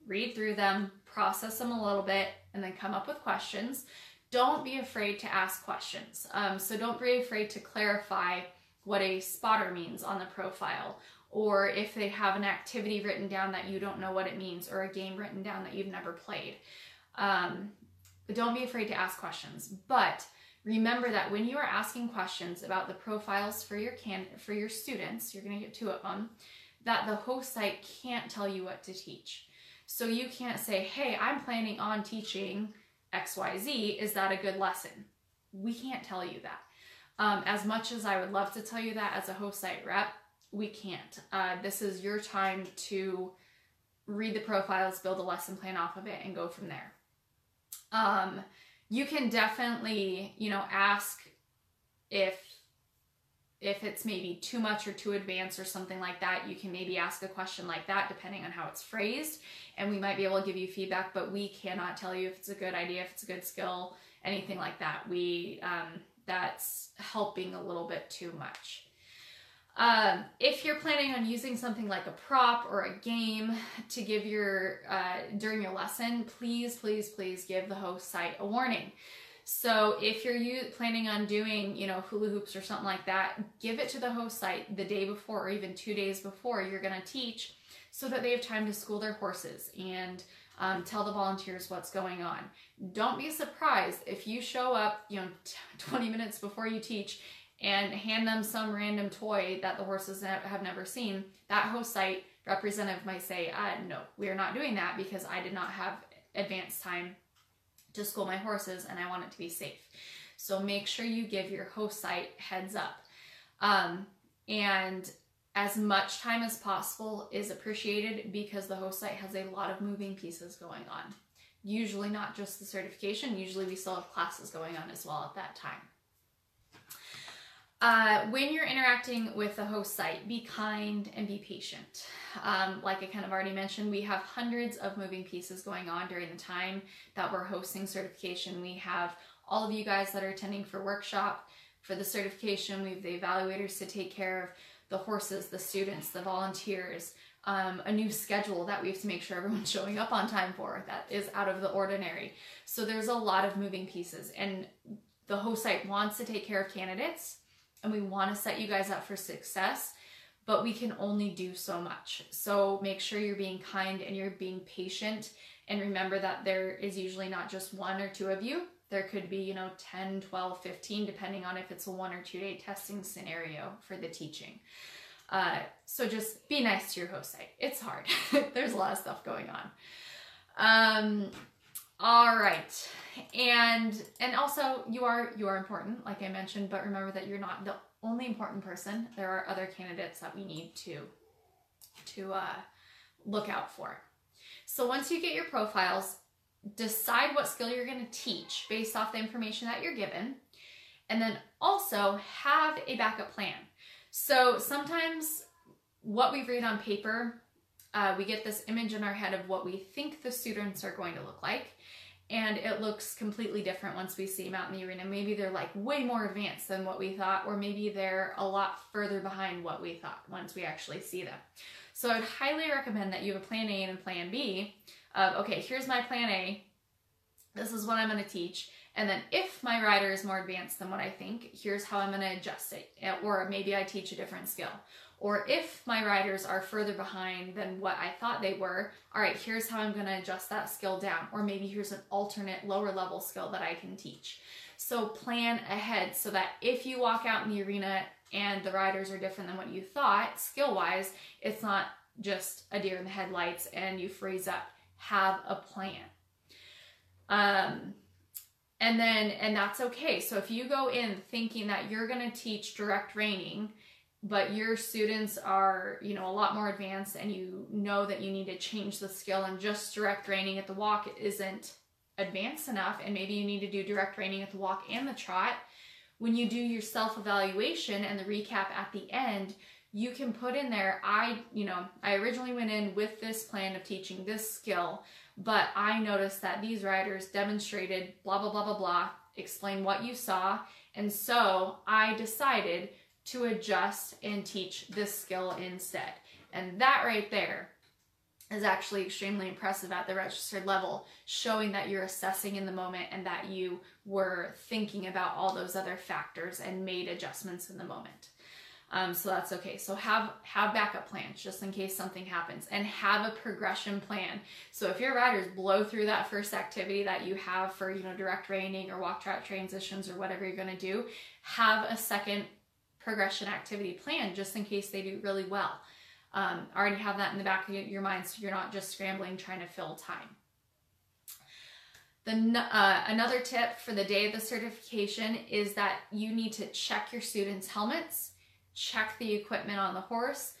read through them, process them a little bit, and then come up with questions. Don't be afraid to ask questions. Um, so don't be afraid to clarify what a spotter means on the profile or if they have an activity written down that you don't know what it means, or a game written down that you've never played. Um, don't be afraid to ask questions, but remember that when you are asking questions about the profiles for your can for your students, you're going to get two of them, that the host site can't tell you what to teach. So you can't say, "Hey, I'm planning on teaching XYZ. Is that a good lesson?" We can't tell you that. Um, as much as I would love to tell you that as a host site rep, we can't. Uh, this is your time to read the profiles, build a lesson plan off of it, and go from there. Um, you can definitely, you know, ask if if it's maybe too much or too advanced or something like that, you can maybe ask a question like that depending on how it's phrased, and we might be able to give you feedback. But we cannot tell you if it's a good idea, if it's a good skill, anything like that. We um, that's helping a little bit too much. Um, if you're planning on using something like a prop or a game to give your uh, during your lesson, please, please, please give the host site a warning. So if you're you, planning on doing, you know, hula hoops or something like that, give it to the host site the day before or even two days before you're going to teach so that they have time to school their horses and um, tell the volunteers what's going on. Don't be surprised if you show up, you know, 20 minutes before you teach and hand them some random toy that the horses have never seen, that host site representative might say, uh, no, we are not doing that because I did not have advanced time to school my horses and I want it to be safe. So make sure you give your host site heads up. Um, and as much time as possible is appreciated because the host site has a lot of moving pieces going on. Usually not just the certification, usually we still have classes going on as well at that time. Uh, when you're interacting with the host site, be kind and be patient. Um, like I kind of already mentioned, we have hundreds of moving pieces going on during the time that we're hosting certification. We have all of you guys that are attending for workshop, for the certification, we have the evaluators to take care of the horses, the students, the volunteers, um, a new schedule that we have to make sure everyone's showing up on time for that is out of the ordinary. So there's a lot of moving pieces, and the host site wants to take care of candidates, and we want to set you guys up for success. But we can only do so much. So make sure you're being kind and you're being patient. And remember that there is usually not just one or two of you. There could be, you know, 10, 12, 15, depending on if it's a one or two day testing scenario for the teaching. Uh, so just be nice to your host site. It's hard. There's a lot of stuff going on. Um, all right. And and also you are you are important, like I mentioned, but remember that you're not the only important person. There are other candidates that we need to to uh, look out for. So once you get your profiles, decide what skill you're going to teach based off the information that you're given, and then also have a backup plan. So sometimes what we read on paper, uh, we get this image in our head of what we think the students are going to look like. And it looks completely different once we see them out in the arena. Maybe they're like way more advanced than what we thought, or maybe they're a lot further behind what we thought once we actually see them. So I'd highly recommend that you have a plan A and a plan B of, okay, here's my plan A. This is what I'm to teach. And then if my rider is more advanced than what I think, here's how I'm to adjust it. Or maybe I teach a different skill. Or if my riders are further behind than what I thought they were, all right, here's how I'm going to adjust that skill down. Or maybe here's an alternate lower level skill that I can teach. So plan ahead so that if you walk out in the arena and the riders are different than what you thought, skill wise, it's not just a deer in the headlights and you freeze up. Have a plan. Um, and then, and that's okay. So if you go in thinking that you're going to teach direct reining, but your students are, you know, a lot more advanced and you know that you need to change the skill and just direct reining at the walk isn't advanced enough and maybe you need to do direct reining at the walk and the trot, when you do your self-evaluation and the recap at the end, you can put in there, I, you know, I originally went in with this plan of teaching this skill, but I noticed that these riders demonstrated blah, blah, blah, blah, blah, explain what you saw. And so I decided to adjust and teach this skill instead. And that right there is actually extremely impressive at the registered level, showing that you're assessing in the moment and that you were thinking about all those other factors and made adjustments in the moment. Um, so that's okay. So have have backup plans just in case something happens, and have a progression plan. So if your riders blow through that first activity that you have for you know direct reining or walk trot transitions or whatever you're going to do, have a second progression activity plan just in case they do really well. Um, already have that in the back of your mind so you're not just scrambling trying to fill time. The, uh, another tip for the day of the certification is that you need to check your students' helmets check the equipment on the horse,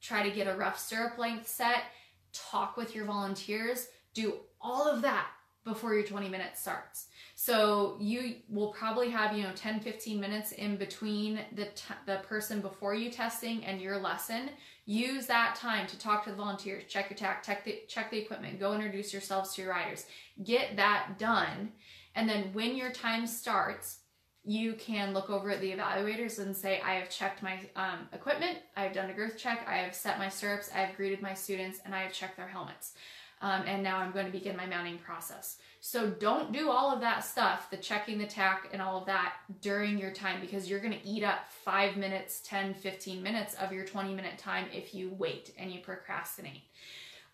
try to get a rough stirrup length set, talk with your volunteers, do all of that before your 20 minutes starts. So you will probably have, you know, 10, 15 minutes in between the, the person before you testing and your lesson. Use that time to talk to the volunteers, check your tack, check the, check the equipment, go introduce yourselves to your riders. Get that done. And then when your time starts, you can look over at the evaluators and say, I have checked my um, equipment, I have done a girth check, I have set my stirrups, I have greeted my students, and I have checked their helmets. Um, and now I'm going to begin my mounting process. So don't do all of that stuff, the checking the tack and all of that during your time because you're going to eat up five minutes, 10, 15 minutes of your 20 minute time if you wait and you procrastinate.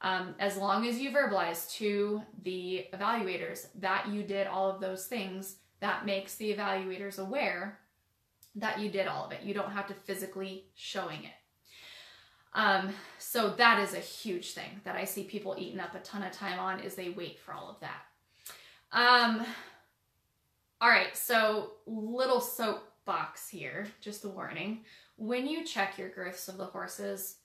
Um, as long as you verbalize to the evaluators that you did all of those things, that makes the evaluators aware that you did all of it. You don't have to physically showing it. Um, so that is a huge thing that I see people eating up a ton of time on is they wait for all of that. Um, all right, so little soapbox here, just a warning. When you check your girths of the horses,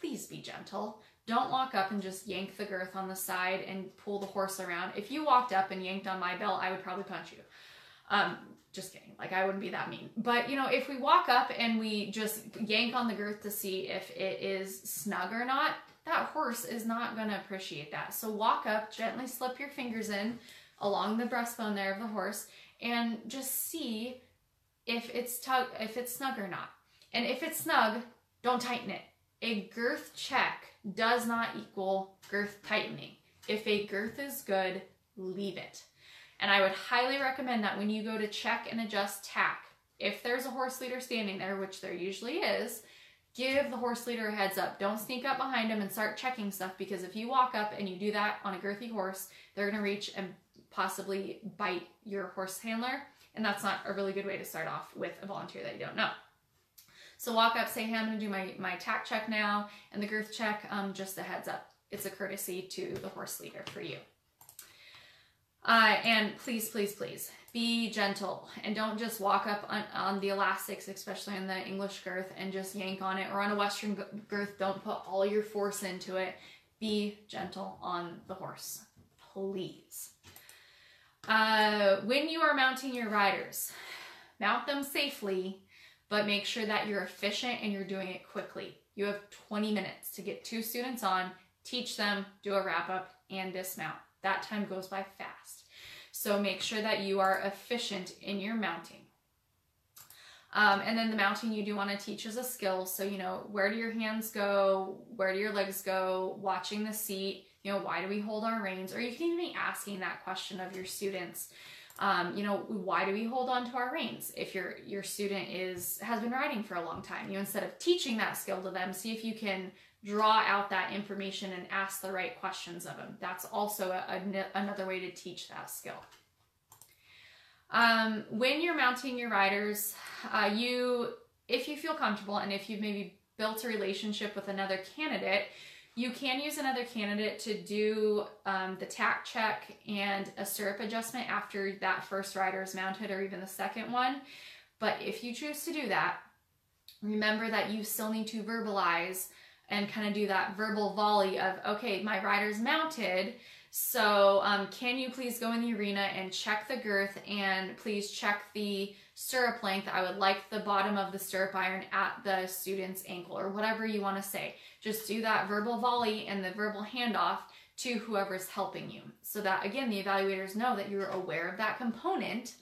please be gentle. Don't walk up and just yank the girth on the side and pull the horse around. If you walked up and yanked on my belt, I would probably punch you. Um, just kidding. Like I wouldn't be that mean. But you know, if we walk up and we just yank on the girth to see if it is snug or not, that horse is not going to appreciate that. So walk up, gently slip your fingers in along the breastbone there of the horse and just see if it's tug if it's snug or not. And if it's snug, don't tighten it. A girth check does not equal girth tightening. If a girth is good, leave it. And I would highly recommend that when you go to check and adjust tack, if there's a horse leader standing there, which there usually is, give the horse leader a heads up. Don't sneak up behind him and start checking stuff because if you walk up and you do that on a girthy horse, they're going to reach and possibly bite your horse handler. And that's not a really good way to start off with a volunteer that you don't know. So walk up, say, hey, I'm going to do my, my tack check now and the girth check, um, just a heads up. It's a courtesy to the horse leader for you. Uh, and please, please, please be gentle and don't just walk up on, on, the elastics, especially on the English girth, and just yank on it. Or on a Western girth, don't put all your force into it. Be gentle on the horse, please. Uh, when you are mounting your riders, mount them safely, but make sure that you're efficient and you're doing it quickly. You have 20 minutes to get two students on, teach them, do a wrap up, and dismount. That time goes by fast. So make sure that you are efficient in your mounting. Um, and then the mounting you do want to teach as a skill. So, you know, where do your hands go? Where do your legs go? Watching the seat. You know, why do we hold our reins? Or you can even be asking that question of your students. Um, you know, why do we hold on to our reins? If your your student is has been riding for a long time, you instead of teaching that skill to them, see if you can draw out that information and ask the right questions of them. That's also a, a, another way to teach that skill. Um, when you're mounting your riders, uh, you, if you feel comfortable and if you've maybe built a relationship with another candidate, you can use another candidate to do um, the tack check and a stirrup adjustment after that first rider is mounted or even the second one. But if you choose to do that, remember that you still need to verbalize and kind of do that verbal volley of, okay, my rider's mounted. So um, can you please go in the arena and check the girth and please check the stirrup length. I would like the bottom of the stirrup iron at the student's ankle or whatever you want to say. Just do that verbal volley and the verbal handoff to whoever's helping you. So that again, the evaluators know that you're aware of that component,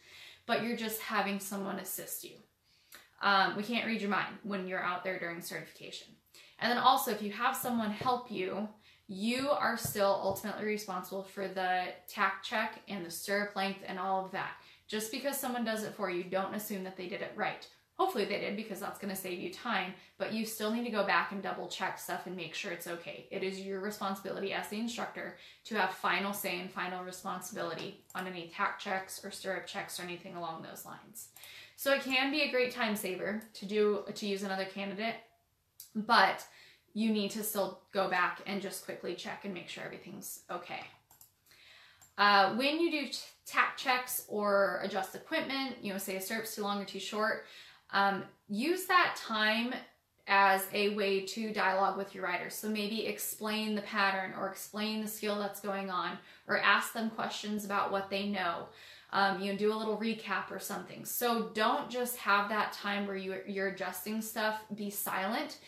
but you're just having someone assist you. Um, we can't read your mind when you're out there during certification. And then also, if you have someone help you, you are still ultimately responsible for the tack check and the stirrup length and all of that. Just because someone does it for you, don't assume that they did it right. Hopefully they did because that's going to save you time, but you still need to go back and double check stuff and make sure it's okay. It is your responsibility as the instructor to have final say and final responsibility on any tack checks or stirrup checks or anything along those lines. So it can be a great time saver to do to use another candidate but you need to still go back and just quickly check and make sure everything's okay. Uh, when you do tack checks or adjust equipment, you know, say a stirrup's too long or too short, um, use that time as a way to dialogue with your riders. So maybe explain the pattern or explain the skill that's going on or ask them questions about what they know um, you know, do a little recap or something. So don't just have that time where you, you're adjusting stuff, be silent.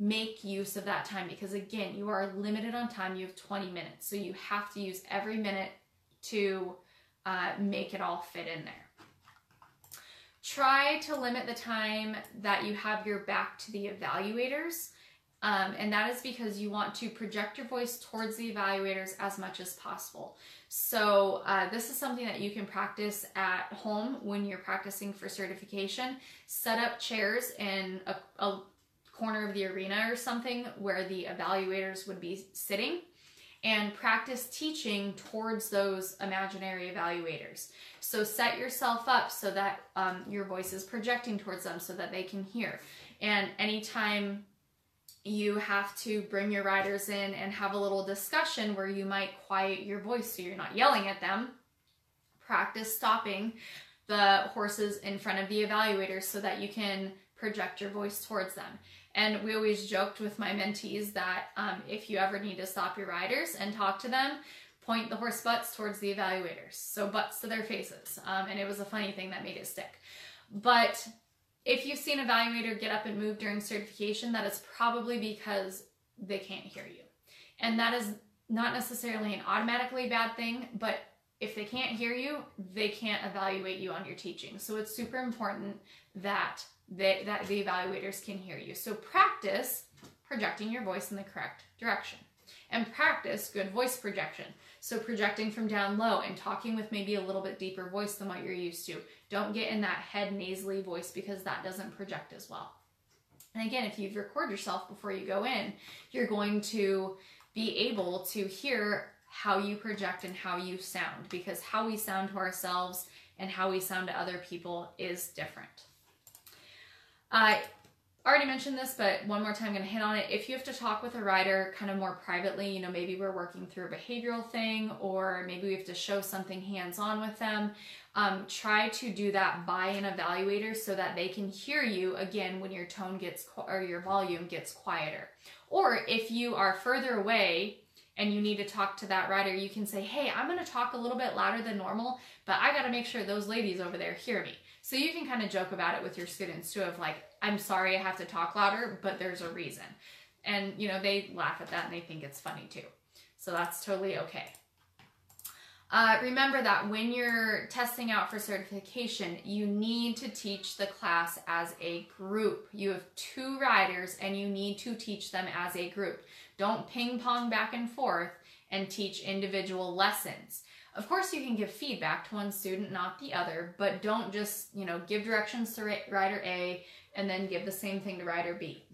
Make use of that time because, again, you are limited on time. You have 20 minutes. So you have to use every minute to uh, make it all fit in there. Try to limit the time that you have your back to the evaluators. Um, and that is because you want to project your voice towards the evaluators as much as possible. So uh, this is something that you can practice at home when you're practicing for certification. Set up chairs in a, a corner of the arena or something where the evaluators would be sitting and practice teaching towards those imaginary evaluators. So set yourself up so that um, your voice is projecting towards them so that they can hear. And anytime you have to bring your riders in and have a little discussion where you might quiet your voice so you're not yelling at them. Practice stopping the horses in front of the evaluators so that you can project your voice towards them. And we always joked with my mentees that um, if you ever need to stop your riders and talk to them, point the horse butts towards the evaluators. So butts to their faces. Um, and it was a funny thing that made it stick. But if you've seen an evaluator get up and move during certification, that is probably because they can't hear you. And that is not necessarily an automatically bad thing, but if they can't hear you, they can't evaluate you on your teaching. So it's super important that they, that the evaluators can hear you. So practice projecting your voice in the correct direction. And practice good voice projection. So projecting from down low and talking with maybe a little bit deeper voice than what you're used to. Don't get in that head nasally voice because that doesn't project as well. And again, if you record yourself before you go in, you're going to be able to hear how you project and how you sound because how we sound to ourselves and how we sound to other people is different. Uh, Already mentioned this, but one more time I'm going to hit on it. If you have to talk with a rider kind of more privately, you know, maybe we're working through a behavioral thing or maybe we have to show something hands on with them, um, try to do that by an evaluator so that they can hear you again when your tone gets or your volume gets quieter. Or if you are further away and you need to talk to that rider, you can say, Hey, I'm to talk a little bit louder than normal, but I got to make sure those ladies over there hear me. So you can kind of joke about it with your students too, of like, I'm sorry I have to talk louder, but there's a reason. And, you know, they laugh at that and they think it's funny too. So that's totally okay. Uh, remember that when you're testing out for certification, you need to teach the class as a group. You have two riders and you need to teach them as a group. Don't ping pong back and forth and teach individual lessons. Of course, you can give feedback to one student, not the other, but don't just, you know, give directions to rider A and then give the same thing to rider B.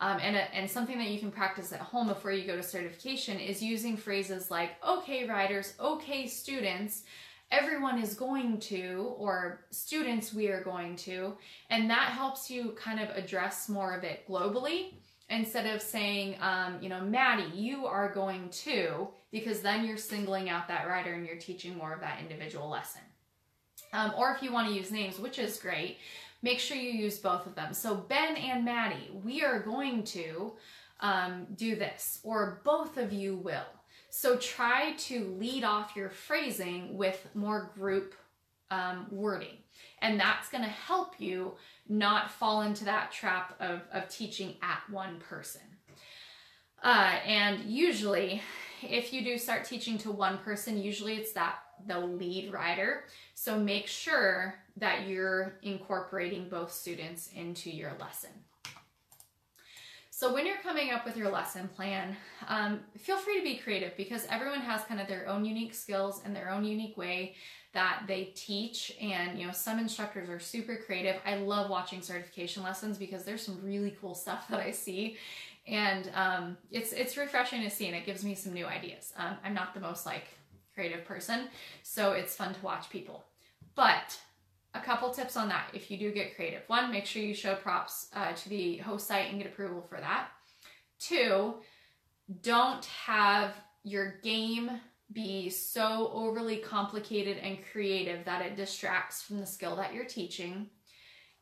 Um, and, a, and something that you can practice at home before you go to certification is using phrases like, okay, riders, okay, students, everyone is going to, or students, we are going to. And that helps you kind of address more of it globally instead of saying, um, you know, Maddie, you are going to, because then you're singling out that rider and you're teaching more of that individual lesson. Um, or if you want to use names, which is great, make sure you use both of them. So Ben and Maddie, we are going to um, do this, or both of you will. So try to lead off your phrasing with more group um, wording. And that's going to help you not fall into that trap of, of teaching at one person. Uh, and usually, if you do start teaching to one person, usually it's that the lead rider. So make sure that you're incorporating both students into your lesson. So when you're coming up with your lesson plan, um, feel free to be creative because everyone has kind of their own unique skills and their own unique way that they teach. And, you know, some instructors are super creative. I love watching certification lessons because there's some really cool stuff that I see. And um, it's, it's refreshing to see and it gives me some new ideas. Um, I'm not the most like creative person, so it's fun to watch people. But a couple tips on that if you do get creative. One, make sure you show props uh, to the host site and get approval for that. Two, don't have your game be so overly complicated and creative that it distracts from the skill that you're teaching.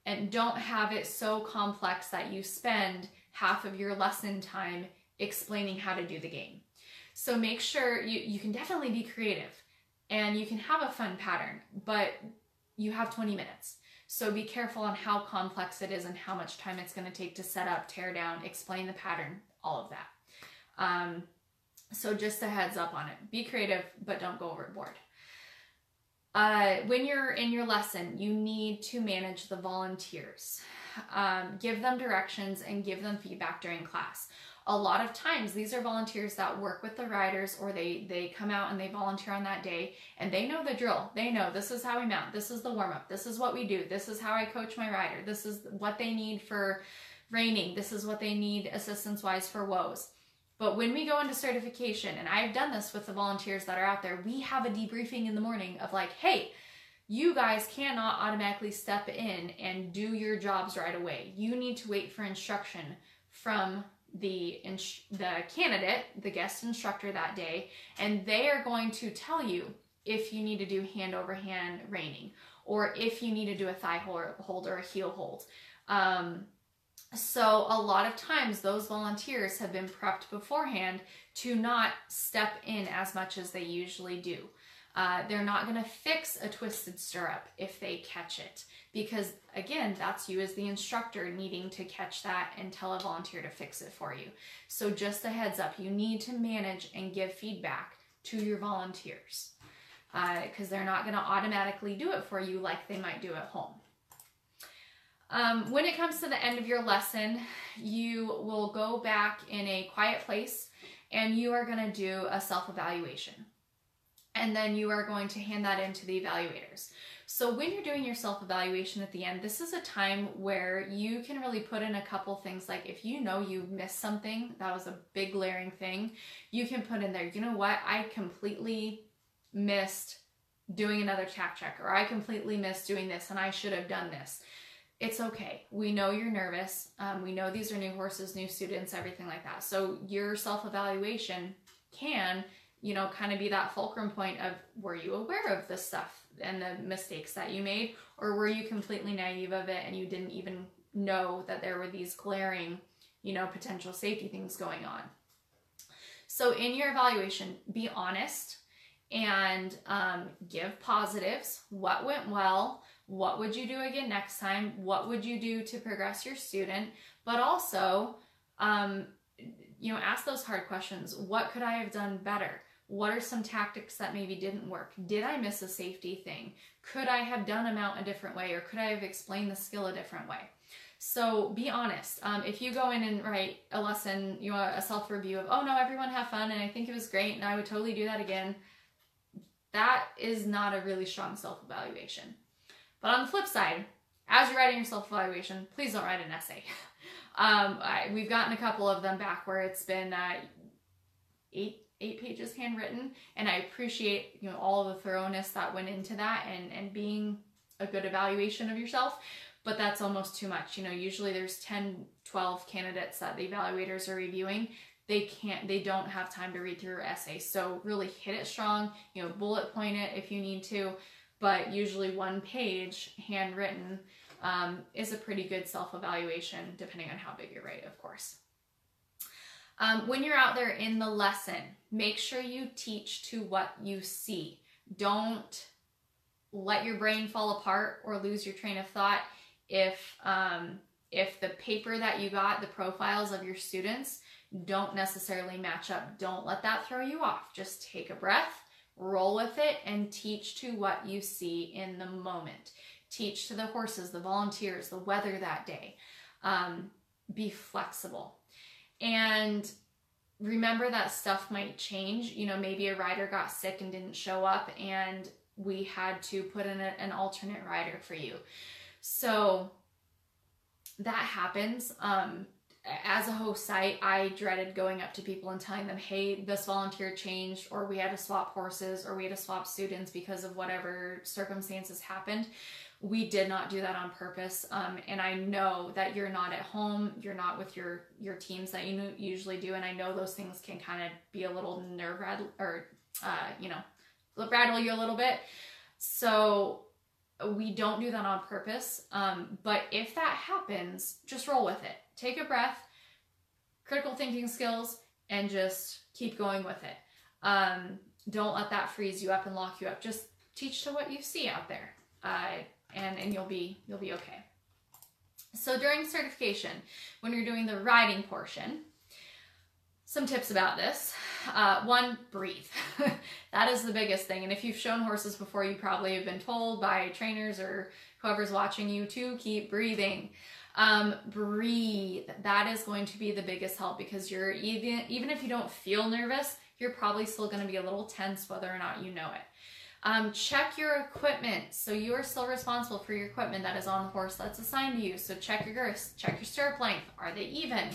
And don't have it so complex that you spend half of your lesson time explaining how to do the game. So make sure you, you can definitely be creative and you can have a fun pattern, but you have 20 minutes. So be careful on how complex it is and how much time it's going to take to set up, tear down, explain the pattern, all of that. Um, so just a heads up on it. Be creative, but don't go overboard. Uh, when you're in your lesson, you need to manage the volunteers. Um, give them directions and give them feedback during class a lot of times these are volunteers that work with the riders or they they come out and they volunteer on that day and they know the drill. They know this is how we mount. This is the warm up this is what we do. This is how i coach my rider. This is what they need for reining this is what they need assistance wise for woes. But when we go into certification and i've done this with the volunteers that are out there we have a debriefing in the morning of like hey you guys cannot automatically step in and do your jobs right away. You need to wait for instruction from the the candidate, the guest instructor that day, and they are going to tell you if you need to do hand over hand reining or if you need to do a thigh hold or a heel hold. Um, So, a lot of times, those volunteers have been prepped beforehand to not step in as much as they usually do. Uh, they're not going to fix a twisted stirrup if they catch it because, again, that's you as the instructor needing to catch that and tell a volunteer to fix it for you. So, just a heads up, you need to manage and give feedback to your volunteers because uh, they're not going to automatically do it for you like they might do at home. Um, when it comes to the end of your lesson, you will go back in a quiet place and you are going to do a self evaluation. And then you are going to hand that in to the evaluators. So, when you're doing your self evaluation at the end, this is a time where you can really put in a couple things. Like, if you know you missed something, that was a big glaring thing, you can put in there, you know what, I completely missed doing another tack check, or I completely missed doing this and I should have done this it's okay. We know you're nervous. Um, we know these are new horses, new students, everything like that. So your self evaluation can, you know, kind of be that fulcrum point of were you aware of this stuff and the mistakes that you made, or were you completely naive of it and you didn't even know that there were these glaring, you know, potential safety things going on? So in your evaluation, be honest and um, give positives. What went well? What would you do again next time? What would you do to progress your student? But also, um, you know, ask those hard questions. What could I have done better? What are some tactics that maybe didn't work? Did I miss a safety thing? Could I have done a mount a different way or could I have explained the skill a different way? So be honest. Um, if you go in and write a lesson, you know, a self review of, oh no, everyone have fun and I think it was great and I would totally do that again, that is not a really strong self evaluation. But on the flip side, as you're writing your self evaluation, please don't write an essay. um, I, we've gotten a couple of them back where it's been uh, eight eight pages handwritten, and I appreciate you know all the thoroughness that went into that and and being a good evaluation of yourself. But that's almost too much. You know, usually there's 10, 12 candidates that the evaluators are reviewing they can't they don't have time to read through your essay so really hit it strong you know bullet point it if you need to but usually one page handwritten um, is a pretty good self-evaluation depending on how big you write of course um, when you're out there in the lesson make sure you teach to what you see don't let your brain fall apart or lose your train of thought if um, if the paper that you got the profiles of your students don't necessarily match up don't let that throw you off just take a breath roll with it and teach to what you see in the moment. Teach to the horses, the volunteers, the weather that day. Um, be flexible. And remember that stuff might change. You know, maybe a rider got sick and didn't show up, and we had to put in a, an alternate rider for you. So that happens. Um, as a host site, I dreaded going up to people and telling them, hey, this volunteer changed, or we had to swap horses, or we had to swap students because of whatever circumstances happened. We did not do that on purpose. Um, and I know that you're not at home, you're not with your your teams that you usually do, and I know those things can kind of be a little nerve rattle or uh, you know rattle you a little bit. So we don't do that on purpose. Um, but if that happens, just roll with it take a breath, critical thinking skills, and just keep going with it. Um, don't let that freeze you up and lock you up. Just teach to what you see out there, uh, and and you'll be you'll be okay. So during certification, when you're doing the riding portion, some tips about this. Uh, one, breathe. that is the biggest thing. And if you've shown horses before, you probably have been told by trainers or whoever's watching you to keep breathing. Um, breathe. That is going to be the biggest help because you're even even if you don't feel nervous, you're probably still going to be a little tense whether or not you know it. Um, check your equipment. So you are still responsible for your equipment that is on the horse that's assigned to you. So check your girths, check your stirrup length. Are they even?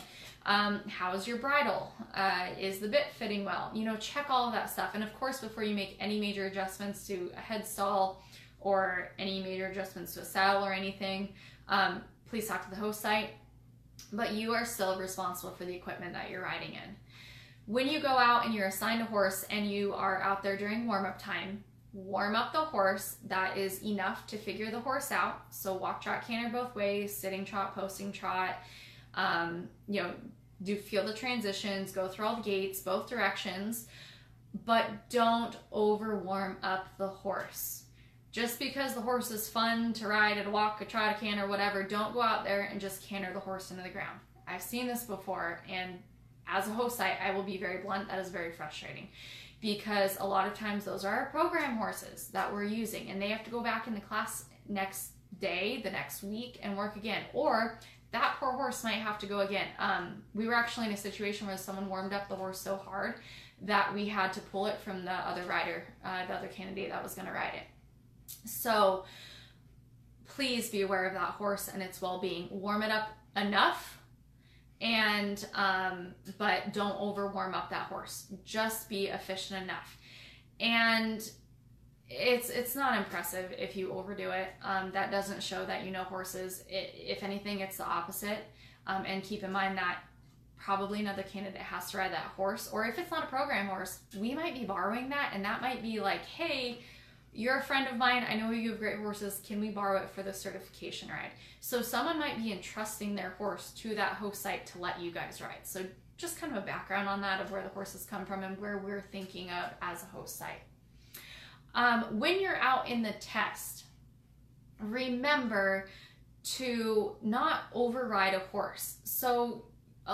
Um, how's your bridle? Uh, is the bit fitting well? You know, check all of that stuff. And of course, before you make any major adjustments to a head stall or any major adjustments to a saddle or anything, um, please talk to the host site. But you are still responsible for the equipment that you're riding in. When you go out and you're assigned a horse and you are out there during warm up time, warm up the horse. That is enough to figure the horse out. So walk, trot, canter both ways, sitting trot, posting trot. Um, you know, do feel the transitions, go through all the gaits, both directions, but don't over warm up the horse. Just because the horse is fun to ride, at a walk, a trot, a canter, whatever, don't go out there and just canter the horse into the ground. I've seen this before, and as a host, I, I will be very blunt, that is very frustrating because a lot of times those are our program horses that we're using, and they have to go back in the class next day, the next week, and work again. Or that poor horse might have to go again. Um, we were actually in a situation where someone warmed up the horse so hard that we had to pull it from the other rider, uh, the other candidate that was going to ride it. So please be aware of that horse and its well-being. Warm it up enough and um, but don't over warm up that horse. Just be efficient enough. And it's it's not impressive if you overdo it. Um, that doesn't show that you know horses. It, if anything, it's the opposite. Um, and keep in mind that probably another candidate has to ride that horse, or if it's not a program horse, we might be borrowing that, and that might be like, hey, you're a friend of mine. I know you have great horses. Can we borrow it for the certification ride? So someone might be entrusting their horse to that host site to let you guys ride. So just kind of a background on that of where the horses come from and where we're thinking of as a host site. Um, when you're out in the test, remember to not override a horse. So,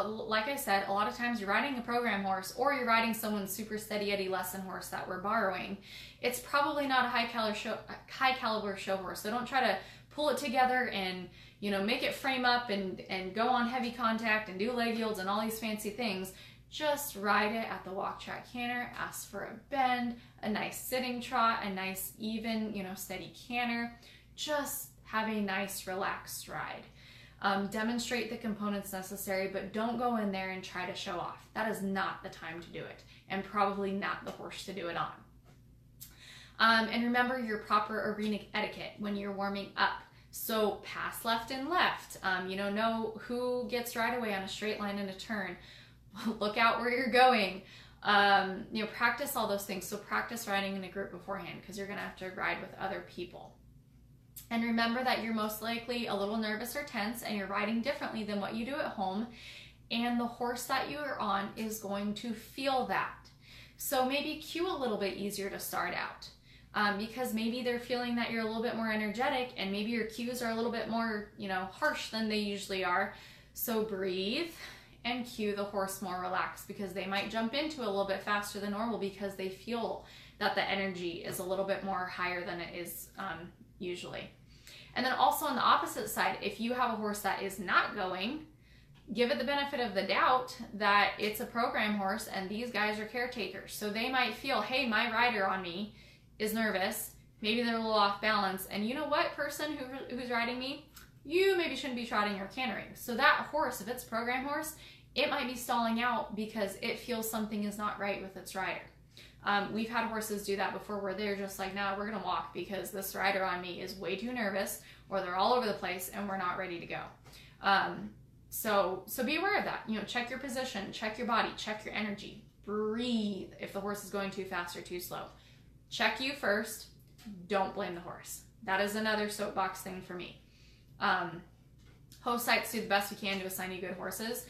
like I said, a lot of times you're riding a program horse or you're riding someone's super steady Eddie lesson horse that we're borrowing. It's probably not a high caliber show, high caliber show horse. So don't try to pull it together and you know make it frame up and and go on heavy contact and do leg yields and all these fancy things just ride it at the walk trot canter, ask for a bend, a nice sitting trot, a nice even, you know, steady canter. Just have a nice relaxed ride. Um, demonstrate the components necessary, but don't go in there and try to show off. That is not the time to do it, and probably not the horse to do it on. Um, and remember your proper arena etiquette when you're warming up. So pass left and left. Um, you know, know who gets right away on a straight line and a turn. look out where you're going. Um, you know, practice all those things. So practice riding in a group beforehand because you're going to have to ride with other people. And remember that you're most likely a little nervous or tense and you're riding differently than what you do at home. And the horse that you are on is going to feel that. So maybe cue a little bit easier to start out. Um, because maybe they're feeling that you're a little bit more energetic and maybe your cues are a little bit more, you know, harsh than they usually are. So breathe, and cue the horse more relaxed because they might jump into a little bit faster than normal because they feel that the energy is a little bit more higher than it is um, usually. And then also on the opposite side, if you have a horse that is not going, give it the benefit of the doubt that it's a program horse and these guys are caretakers. So they might feel, hey, my rider on me is nervous. Maybe they're a little off balance. And you know what, person who, who's riding me? You maybe shouldn't be trotting or cantering. So that horse, if it's program horse, it might be stalling out because it feels something is not right with its rider. Um, we've had horses do that before where they're just like, nah, we're gonna walk because this rider on me is way too nervous or they're all over the place and we're not ready to go. Um, so, so be aware of that. You know, check your position, check your body, check your energy, breathe if the horse is going too fast or too slow. Check you first. Don't blame the horse. That is another soapbox thing for me. Um, host sites do the best we can to assign you good horses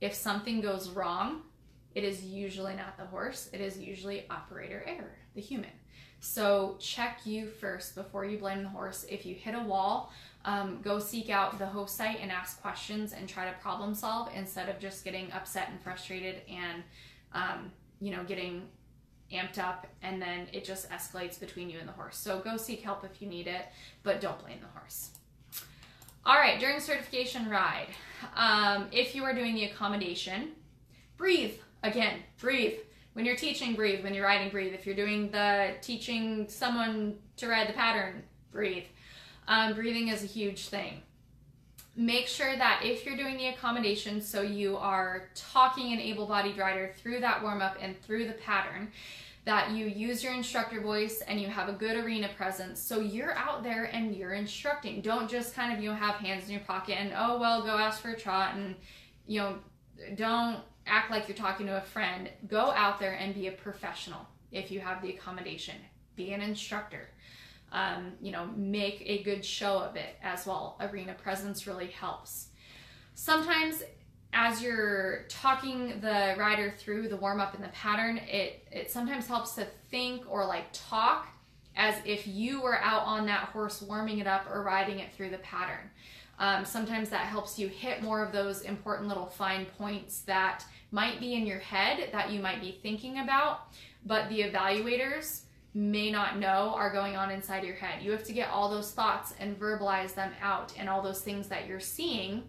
if something goes wrong, it is usually not the horse, it is usually operator error, the human. So check you first before you blame the horse. If you hit a wall, um, go seek out the host site and ask questions and try to problem solve instead of just getting upset and frustrated and um, you know getting amped up and then it just escalates between you and the horse. So go seek help if you need it, but don't blame the horse. All right, during certification ride, um, if you are doing the accommodation, breathe. Again, breathe. When you're teaching, breathe. When you're riding, breathe. If you're doing the teaching someone to ride the pattern, breathe. Um, breathing is a huge thing. Make sure that if you're doing the accommodation, so you are talking an able-bodied rider through that warm-up and through the pattern, that you use your instructor voice and you have a good arena presence. So you're out there and you're instructing. Don't just kind of, you know, have hands in your pocket and, oh, well, go ask for a trot and, you know, don't act like you're talking to a friend. Go out there and be a professional if you have the accommodation. Be an instructor. Um, you know, make a good show of it as well. Arena presence really helps. sometimes as you're talking the rider through the warm up and the pattern, it, it sometimes helps to think or like talk as if you were out on that horse warming it up or riding it through the pattern. Um, sometimes that helps you hit more of those important little fine points that might be in your head that you might be thinking about, but the evaluators may not know are going on inside your head. You have to get all those thoughts and verbalize them out and all those things that you're seeing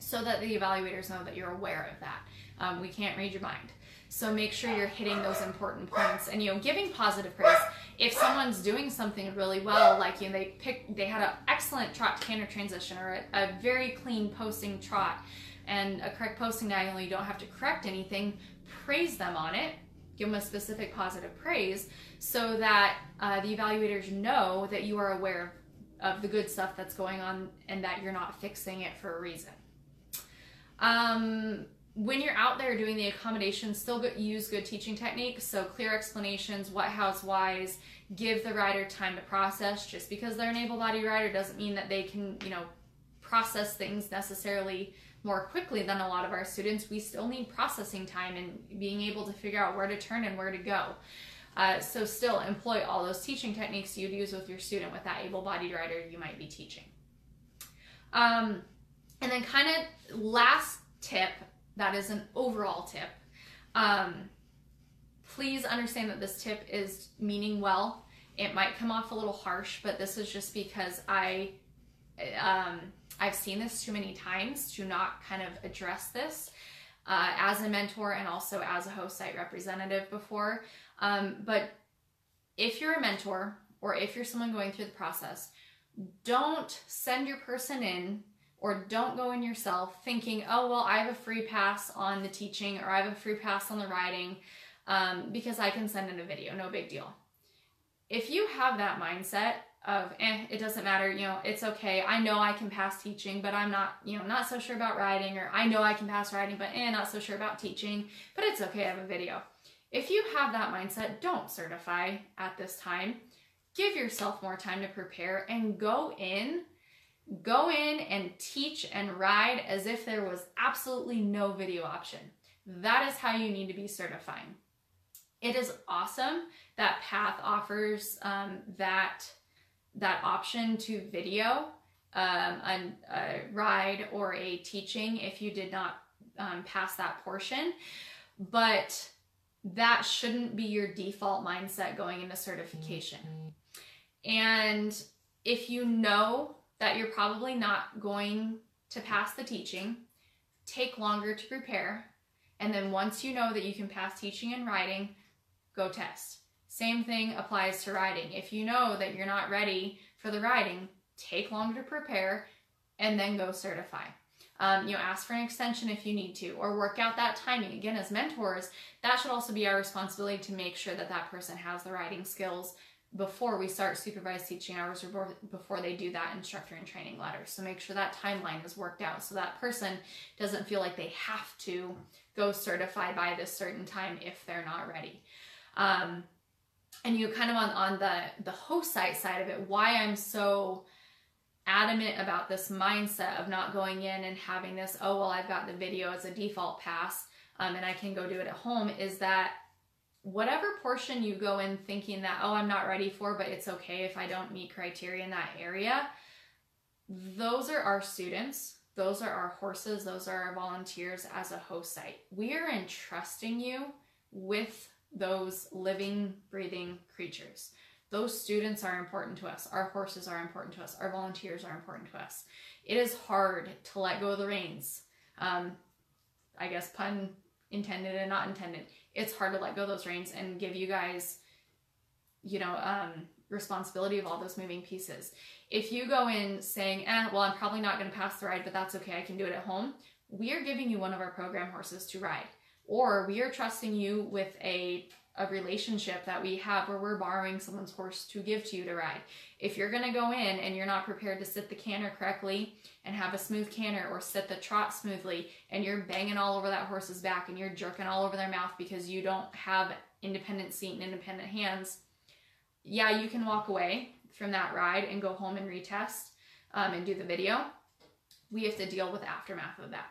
so that the evaluators know that you're aware of that. Um, we can't read your mind. So make sure you're hitting those important points and you know giving positive praise. If someone's doing something really well, like you know, they pick they had an excellent trot canter transition or a, a very clean posting trot and a correct posting diagonal, you don't have to correct anything. Praise them on it. Give them a specific positive praise so that uh, the evaluators know that you are aware of the good stuff that's going on and that you're not fixing it for a reason. Um, when you're out there doing the accommodations, still use good teaching techniques. So clear explanations, what, how's, whys, give the rider time to process. Just because they're an able-bodied rider doesn't mean that they can, you know, process things necessarily more quickly than a lot of our students. We still need processing time and being able to figure out where to turn and where to go. Uh, so still employ all those teaching techniques you'd use with your student with that able-bodied rider you might be teaching. Um, and then kind of last tip, that is an overall tip. Um, please understand that this tip is meaning well. It might come off a little harsh, but this is just because I, um, I've seen this too many times to not kind of address this uh, as a mentor and also as a host site representative before. Um, but if you're a mentor or if you're someone going through the process, don't send your person in or don't go in yourself thinking, oh, well, I have a free pass on the teaching or I have a free pass on the riding um, because I can send in a video, no big deal. If you have that mindset of, eh, it doesn't matter, you know, it's okay. I know I can pass teaching, but I'm not, you know, not so sure about riding, or I know I can pass riding, but eh, not so sure about teaching, but it's okay, I have a video. If you have that mindset, don't certify at this time. Give yourself more time to prepare and go in Go in and teach and ride as if there was absolutely no video option. That is how you need to be certifying. It is awesome that PATH offers um, that that option to video um, a, a, ride or a teaching if you did not um, pass that portion, but that shouldn't be your default mindset going into certification. And if you know that you're probably not going to pass the teaching, take longer to prepare, and then once you know that you can pass teaching and riding, go test. Same thing applies to riding. If you know that you're not ready for the riding, take longer to prepare and then go certify. Um, you know, ask for an extension if you need to, or work out that timing. Again, as mentors, that should also be our responsibility to make sure that that person has the riding skills before we start supervised teaching hours or before they do that instructor and training letter. So make sure that timeline is worked out so that person doesn't feel like they have to go certify by this certain time if they're not ready. Um, and you kind of on, on the, the host site side of it, why I'm so adamant about this mindset of not going in and having this, oh, well, I've got the video as a default pass um, and I can go do it at home is that whatever portion you go in thinking that, oh, I'm not ready for, but it's okay if I don't meet criteria in that area, those are our students. Those are our horses. Those are our volunteers as a host site. We are entrusting you with those living, breathing creatures. Those students are important to us. Our horses are important to us. Our volunteers are important to us. It is hard to let go of the reins. Um, I guess pun intended and not intended it's hard to let go those reins and give you guys, you know, um, responsibility of all those moving pieces. If you go in saying, eh, well, I'm probably not going to pass the ride, but that's okay, I can do it at home, we are giving you one of our program horses to ride. Or we are trusting you with a a relationship that we have where we're borrowing someone's horse to give to you to ride. If you're going to go in and you're not prepared to sit the canter correctly and have a smooth canter or sit the trot smoothly and you're banging all over that horse's back and you're jerking all over their mouth because you don't have independent seat and independent hands, yeah, you can walk away from that ride and go home and retest um, and do the video. we have to deal with aftermath of that.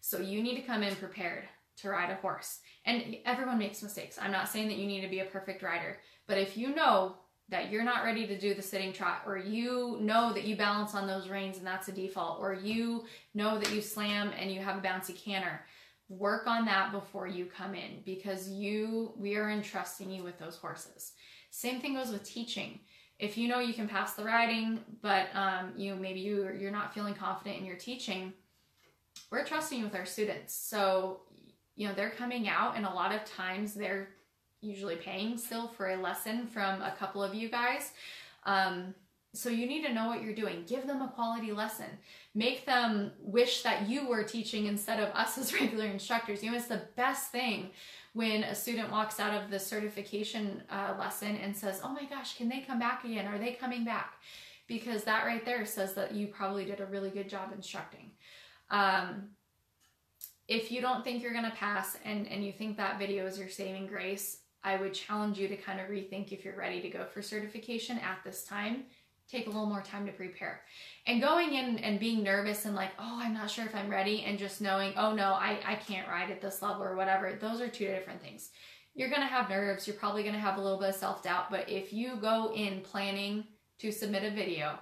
So you need to come in prepared to ride a horse. And everyone makes mistakes. I'm not saying that you need to be a perfect rider, but if you know that you're not ready to do the sitting trot, or you know that you balance on those reins and that's a default, or you know that you slam and you have a bouncy canter, work on that before you come in because you we are entrusting you with those horses. Same thing goes with teaching. If you know you can pass the riding, but um, you maybe you you're not feeling confident in your teaching, we're trusting you with our students. So you know they're coming out, and a lot of times they're usually paying still for a lesson from a couple of you guys. Um, so you need to know what you're doing. Give them a quality lesson. Make them wish that you were teaching instead of us as regular instructors. You know, it's the best thing when a student walks out of the certification uh, lesson and says, Oh my gosh, can they come back again? Are they coming back? Because that right there says that you probably did a really good job instructing. Um, if you don't think you're going to pass and, and you think that video is your saving grace, I would challenge you to kind of rethink if you're ready to go for certification at this time. Take a little more time to prepare. And going in and being nervous and like, oh, I'm not sure if I'm ready, and just knowing, oh no, I, I can't ride at this level or whatever, those are two different things. You're gonna have nerves, you're probably gonna have a little bit of self doubt, but if you go in planning to submit a video,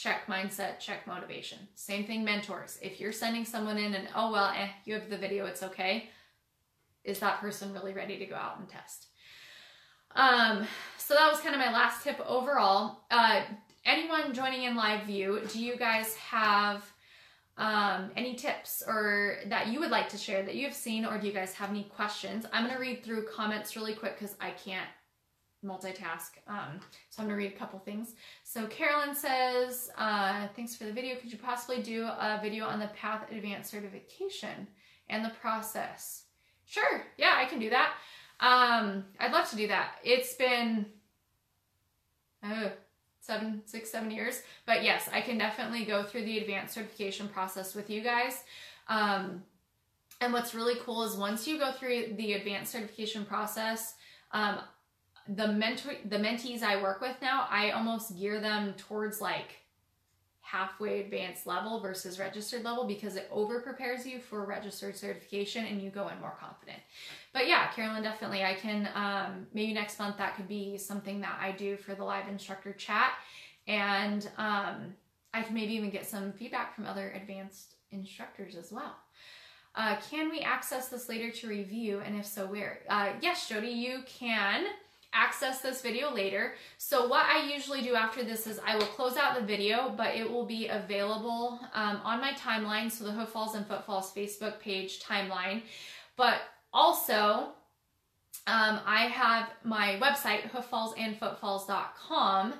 check mindset, check motivation. Same thing, mentors. If you're sending someone in and, oh, well, eh, you have the video, it's okay is that person really ready to go out and test? Um, so that was kind of my last tip overall. Uh, anyone joining in live view, do you guys have um, any tips or that you would like to share that you have seen, or do you guys have any questions? I'm going to read through comments really quick because I can't multitask. Um, so I'm to read a couple things. So Carolyn says, uh, thanks for the video. Could you possibly do a video on the PATH Advanced certification and the process? Sure. Yeah, I can do that. Um, I'd love to do that. It's been oh, seven, six, seven years. But yes, I can definitely go through the advanced certification process with you guys. Um, and what's really cool is once you go through the advanced certification process, um, the mentor, the mentees I work with now, I almost gear them towards like halfway advanced level versus registered level because it over prepares you for registered certification and you go in more confident. But yeah, Carolyn, definitely. I can, um, maybe next month that could be something that I do for the live instructor chat. And um, I can maybe even get some feedback from other advanced instructors as well. Uh, can we access this later to review? And if so, where? Uh, yes, Jody, you can access this video later. So what I usually do after this is I will close out the video, but it will be available um, on my timeline, so the Hoof Falls and Foot Falls Facebook page timeline. But also, um, I have my website, hooffallsandfootfalls.com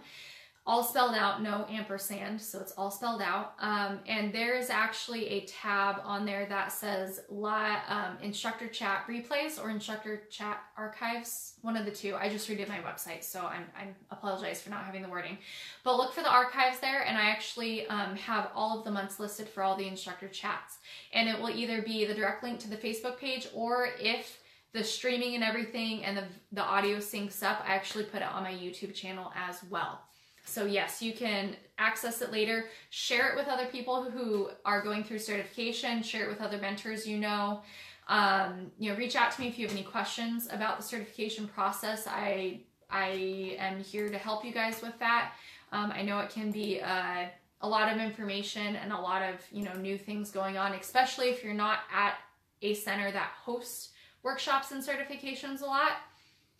all spelled out, no ampersand, so it's all spelled out. Um, and there is actually a tab on there that says um, instructor chat replays or instructor chat archives, one of the two. I just redid my website, so I'm, I apologize for not having the wording. But look for the archives there, and I actually um, have all of the months listed for all the instructor chats. And it will either be the direct link to the Facebook page, or if the streaming and everything and the, the audio syncs up, I actually put it on my YouTube channel as well. So yes, you can access it later, share it with other people who are going through certification, share it with other mentors you know. Um, you know, reach out to me if you have any questions about the certification process. I I am here to help you guys with that. Um, I know it can be uh, a lot of information and a lot of you know new things going on, especially if you're not at a center that hosts workshops and certifications a lot.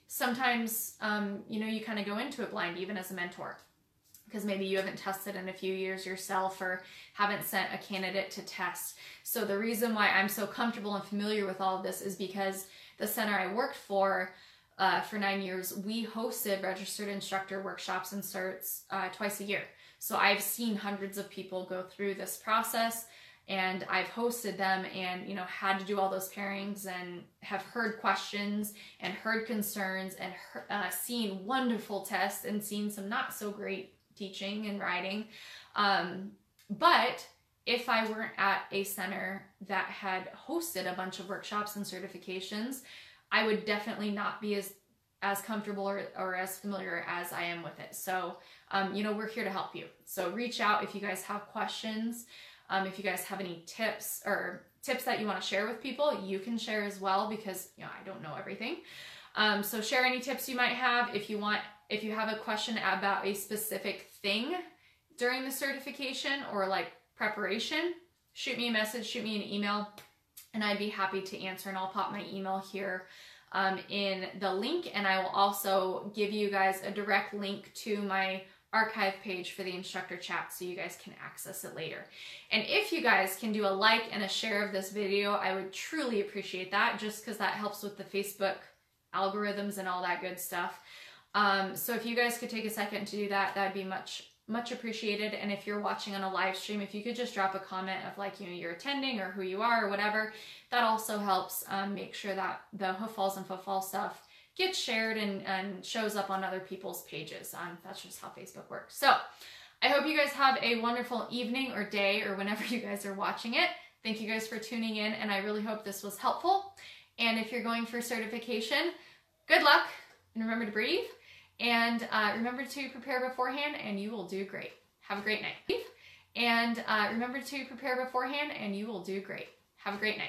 Sometimes um, you know you kind of go into it blind, even as a mentor because maybe you haven't tested in a few years yourself or haven't sent a candidate to test. So the reason why I'm so comfortable and familiar with all of this is because the center I worked for uh, for nine years, we hosted registered instructor workshops and certs uh, twice a year. So I've seen hundreds of people go through this process and I've hosted them and you know had to do all those pairings and have heard questions and heard concerns and uh, seen wonderful tests and seen some not so great teaching and riding. Um, but if I weren't at a center that had hosted a bunch of workshops and certifications, I would definitely not be as as comfortable or, or as familiar as I am with it. So, um, you know, we're here to help you. So reach out if you guys have questions. Um, if you guys have any tips or tips that you want to share with people, you can share as well because you know I don't know everything. Um, so share any tips you might have. If you want, if you have a question about a specific thing during the certification or like preparation, shoot me a message, shoot me an email, and I'd be happy to answer. And I'll pop my email here um, in the link, and I will also give you guys a direct link to my archive page for the instructor chat so you guys can access it later. And if you guys can do a like and a share of this video, I would truly appreciate that just because that helps with the Facebook algorithms and all that good stuff. Um, so if you guys could take a second to do that, that'd be much much appreciated. And if you're watching on a live stream, if you could just drop a comment of like, you know, you're attending or who you are or whatever, that also helps um, make sure that the Hoof Falls and Footfall stuff gets shared and, and shows up on other people's pages. Um, that's just how Facebook works. So I hope you guys have a wonderful evening or day or whenever you guys are watching it. Thank you guys for tuning in, and I really hope this was helpful. And if you're going for certification, good luck and remember to breathe. And uh, remember to prepare beforehand, and you will do great. Have a great night. And uh, remember to prepare beforehand, and you will do great. Have a great night.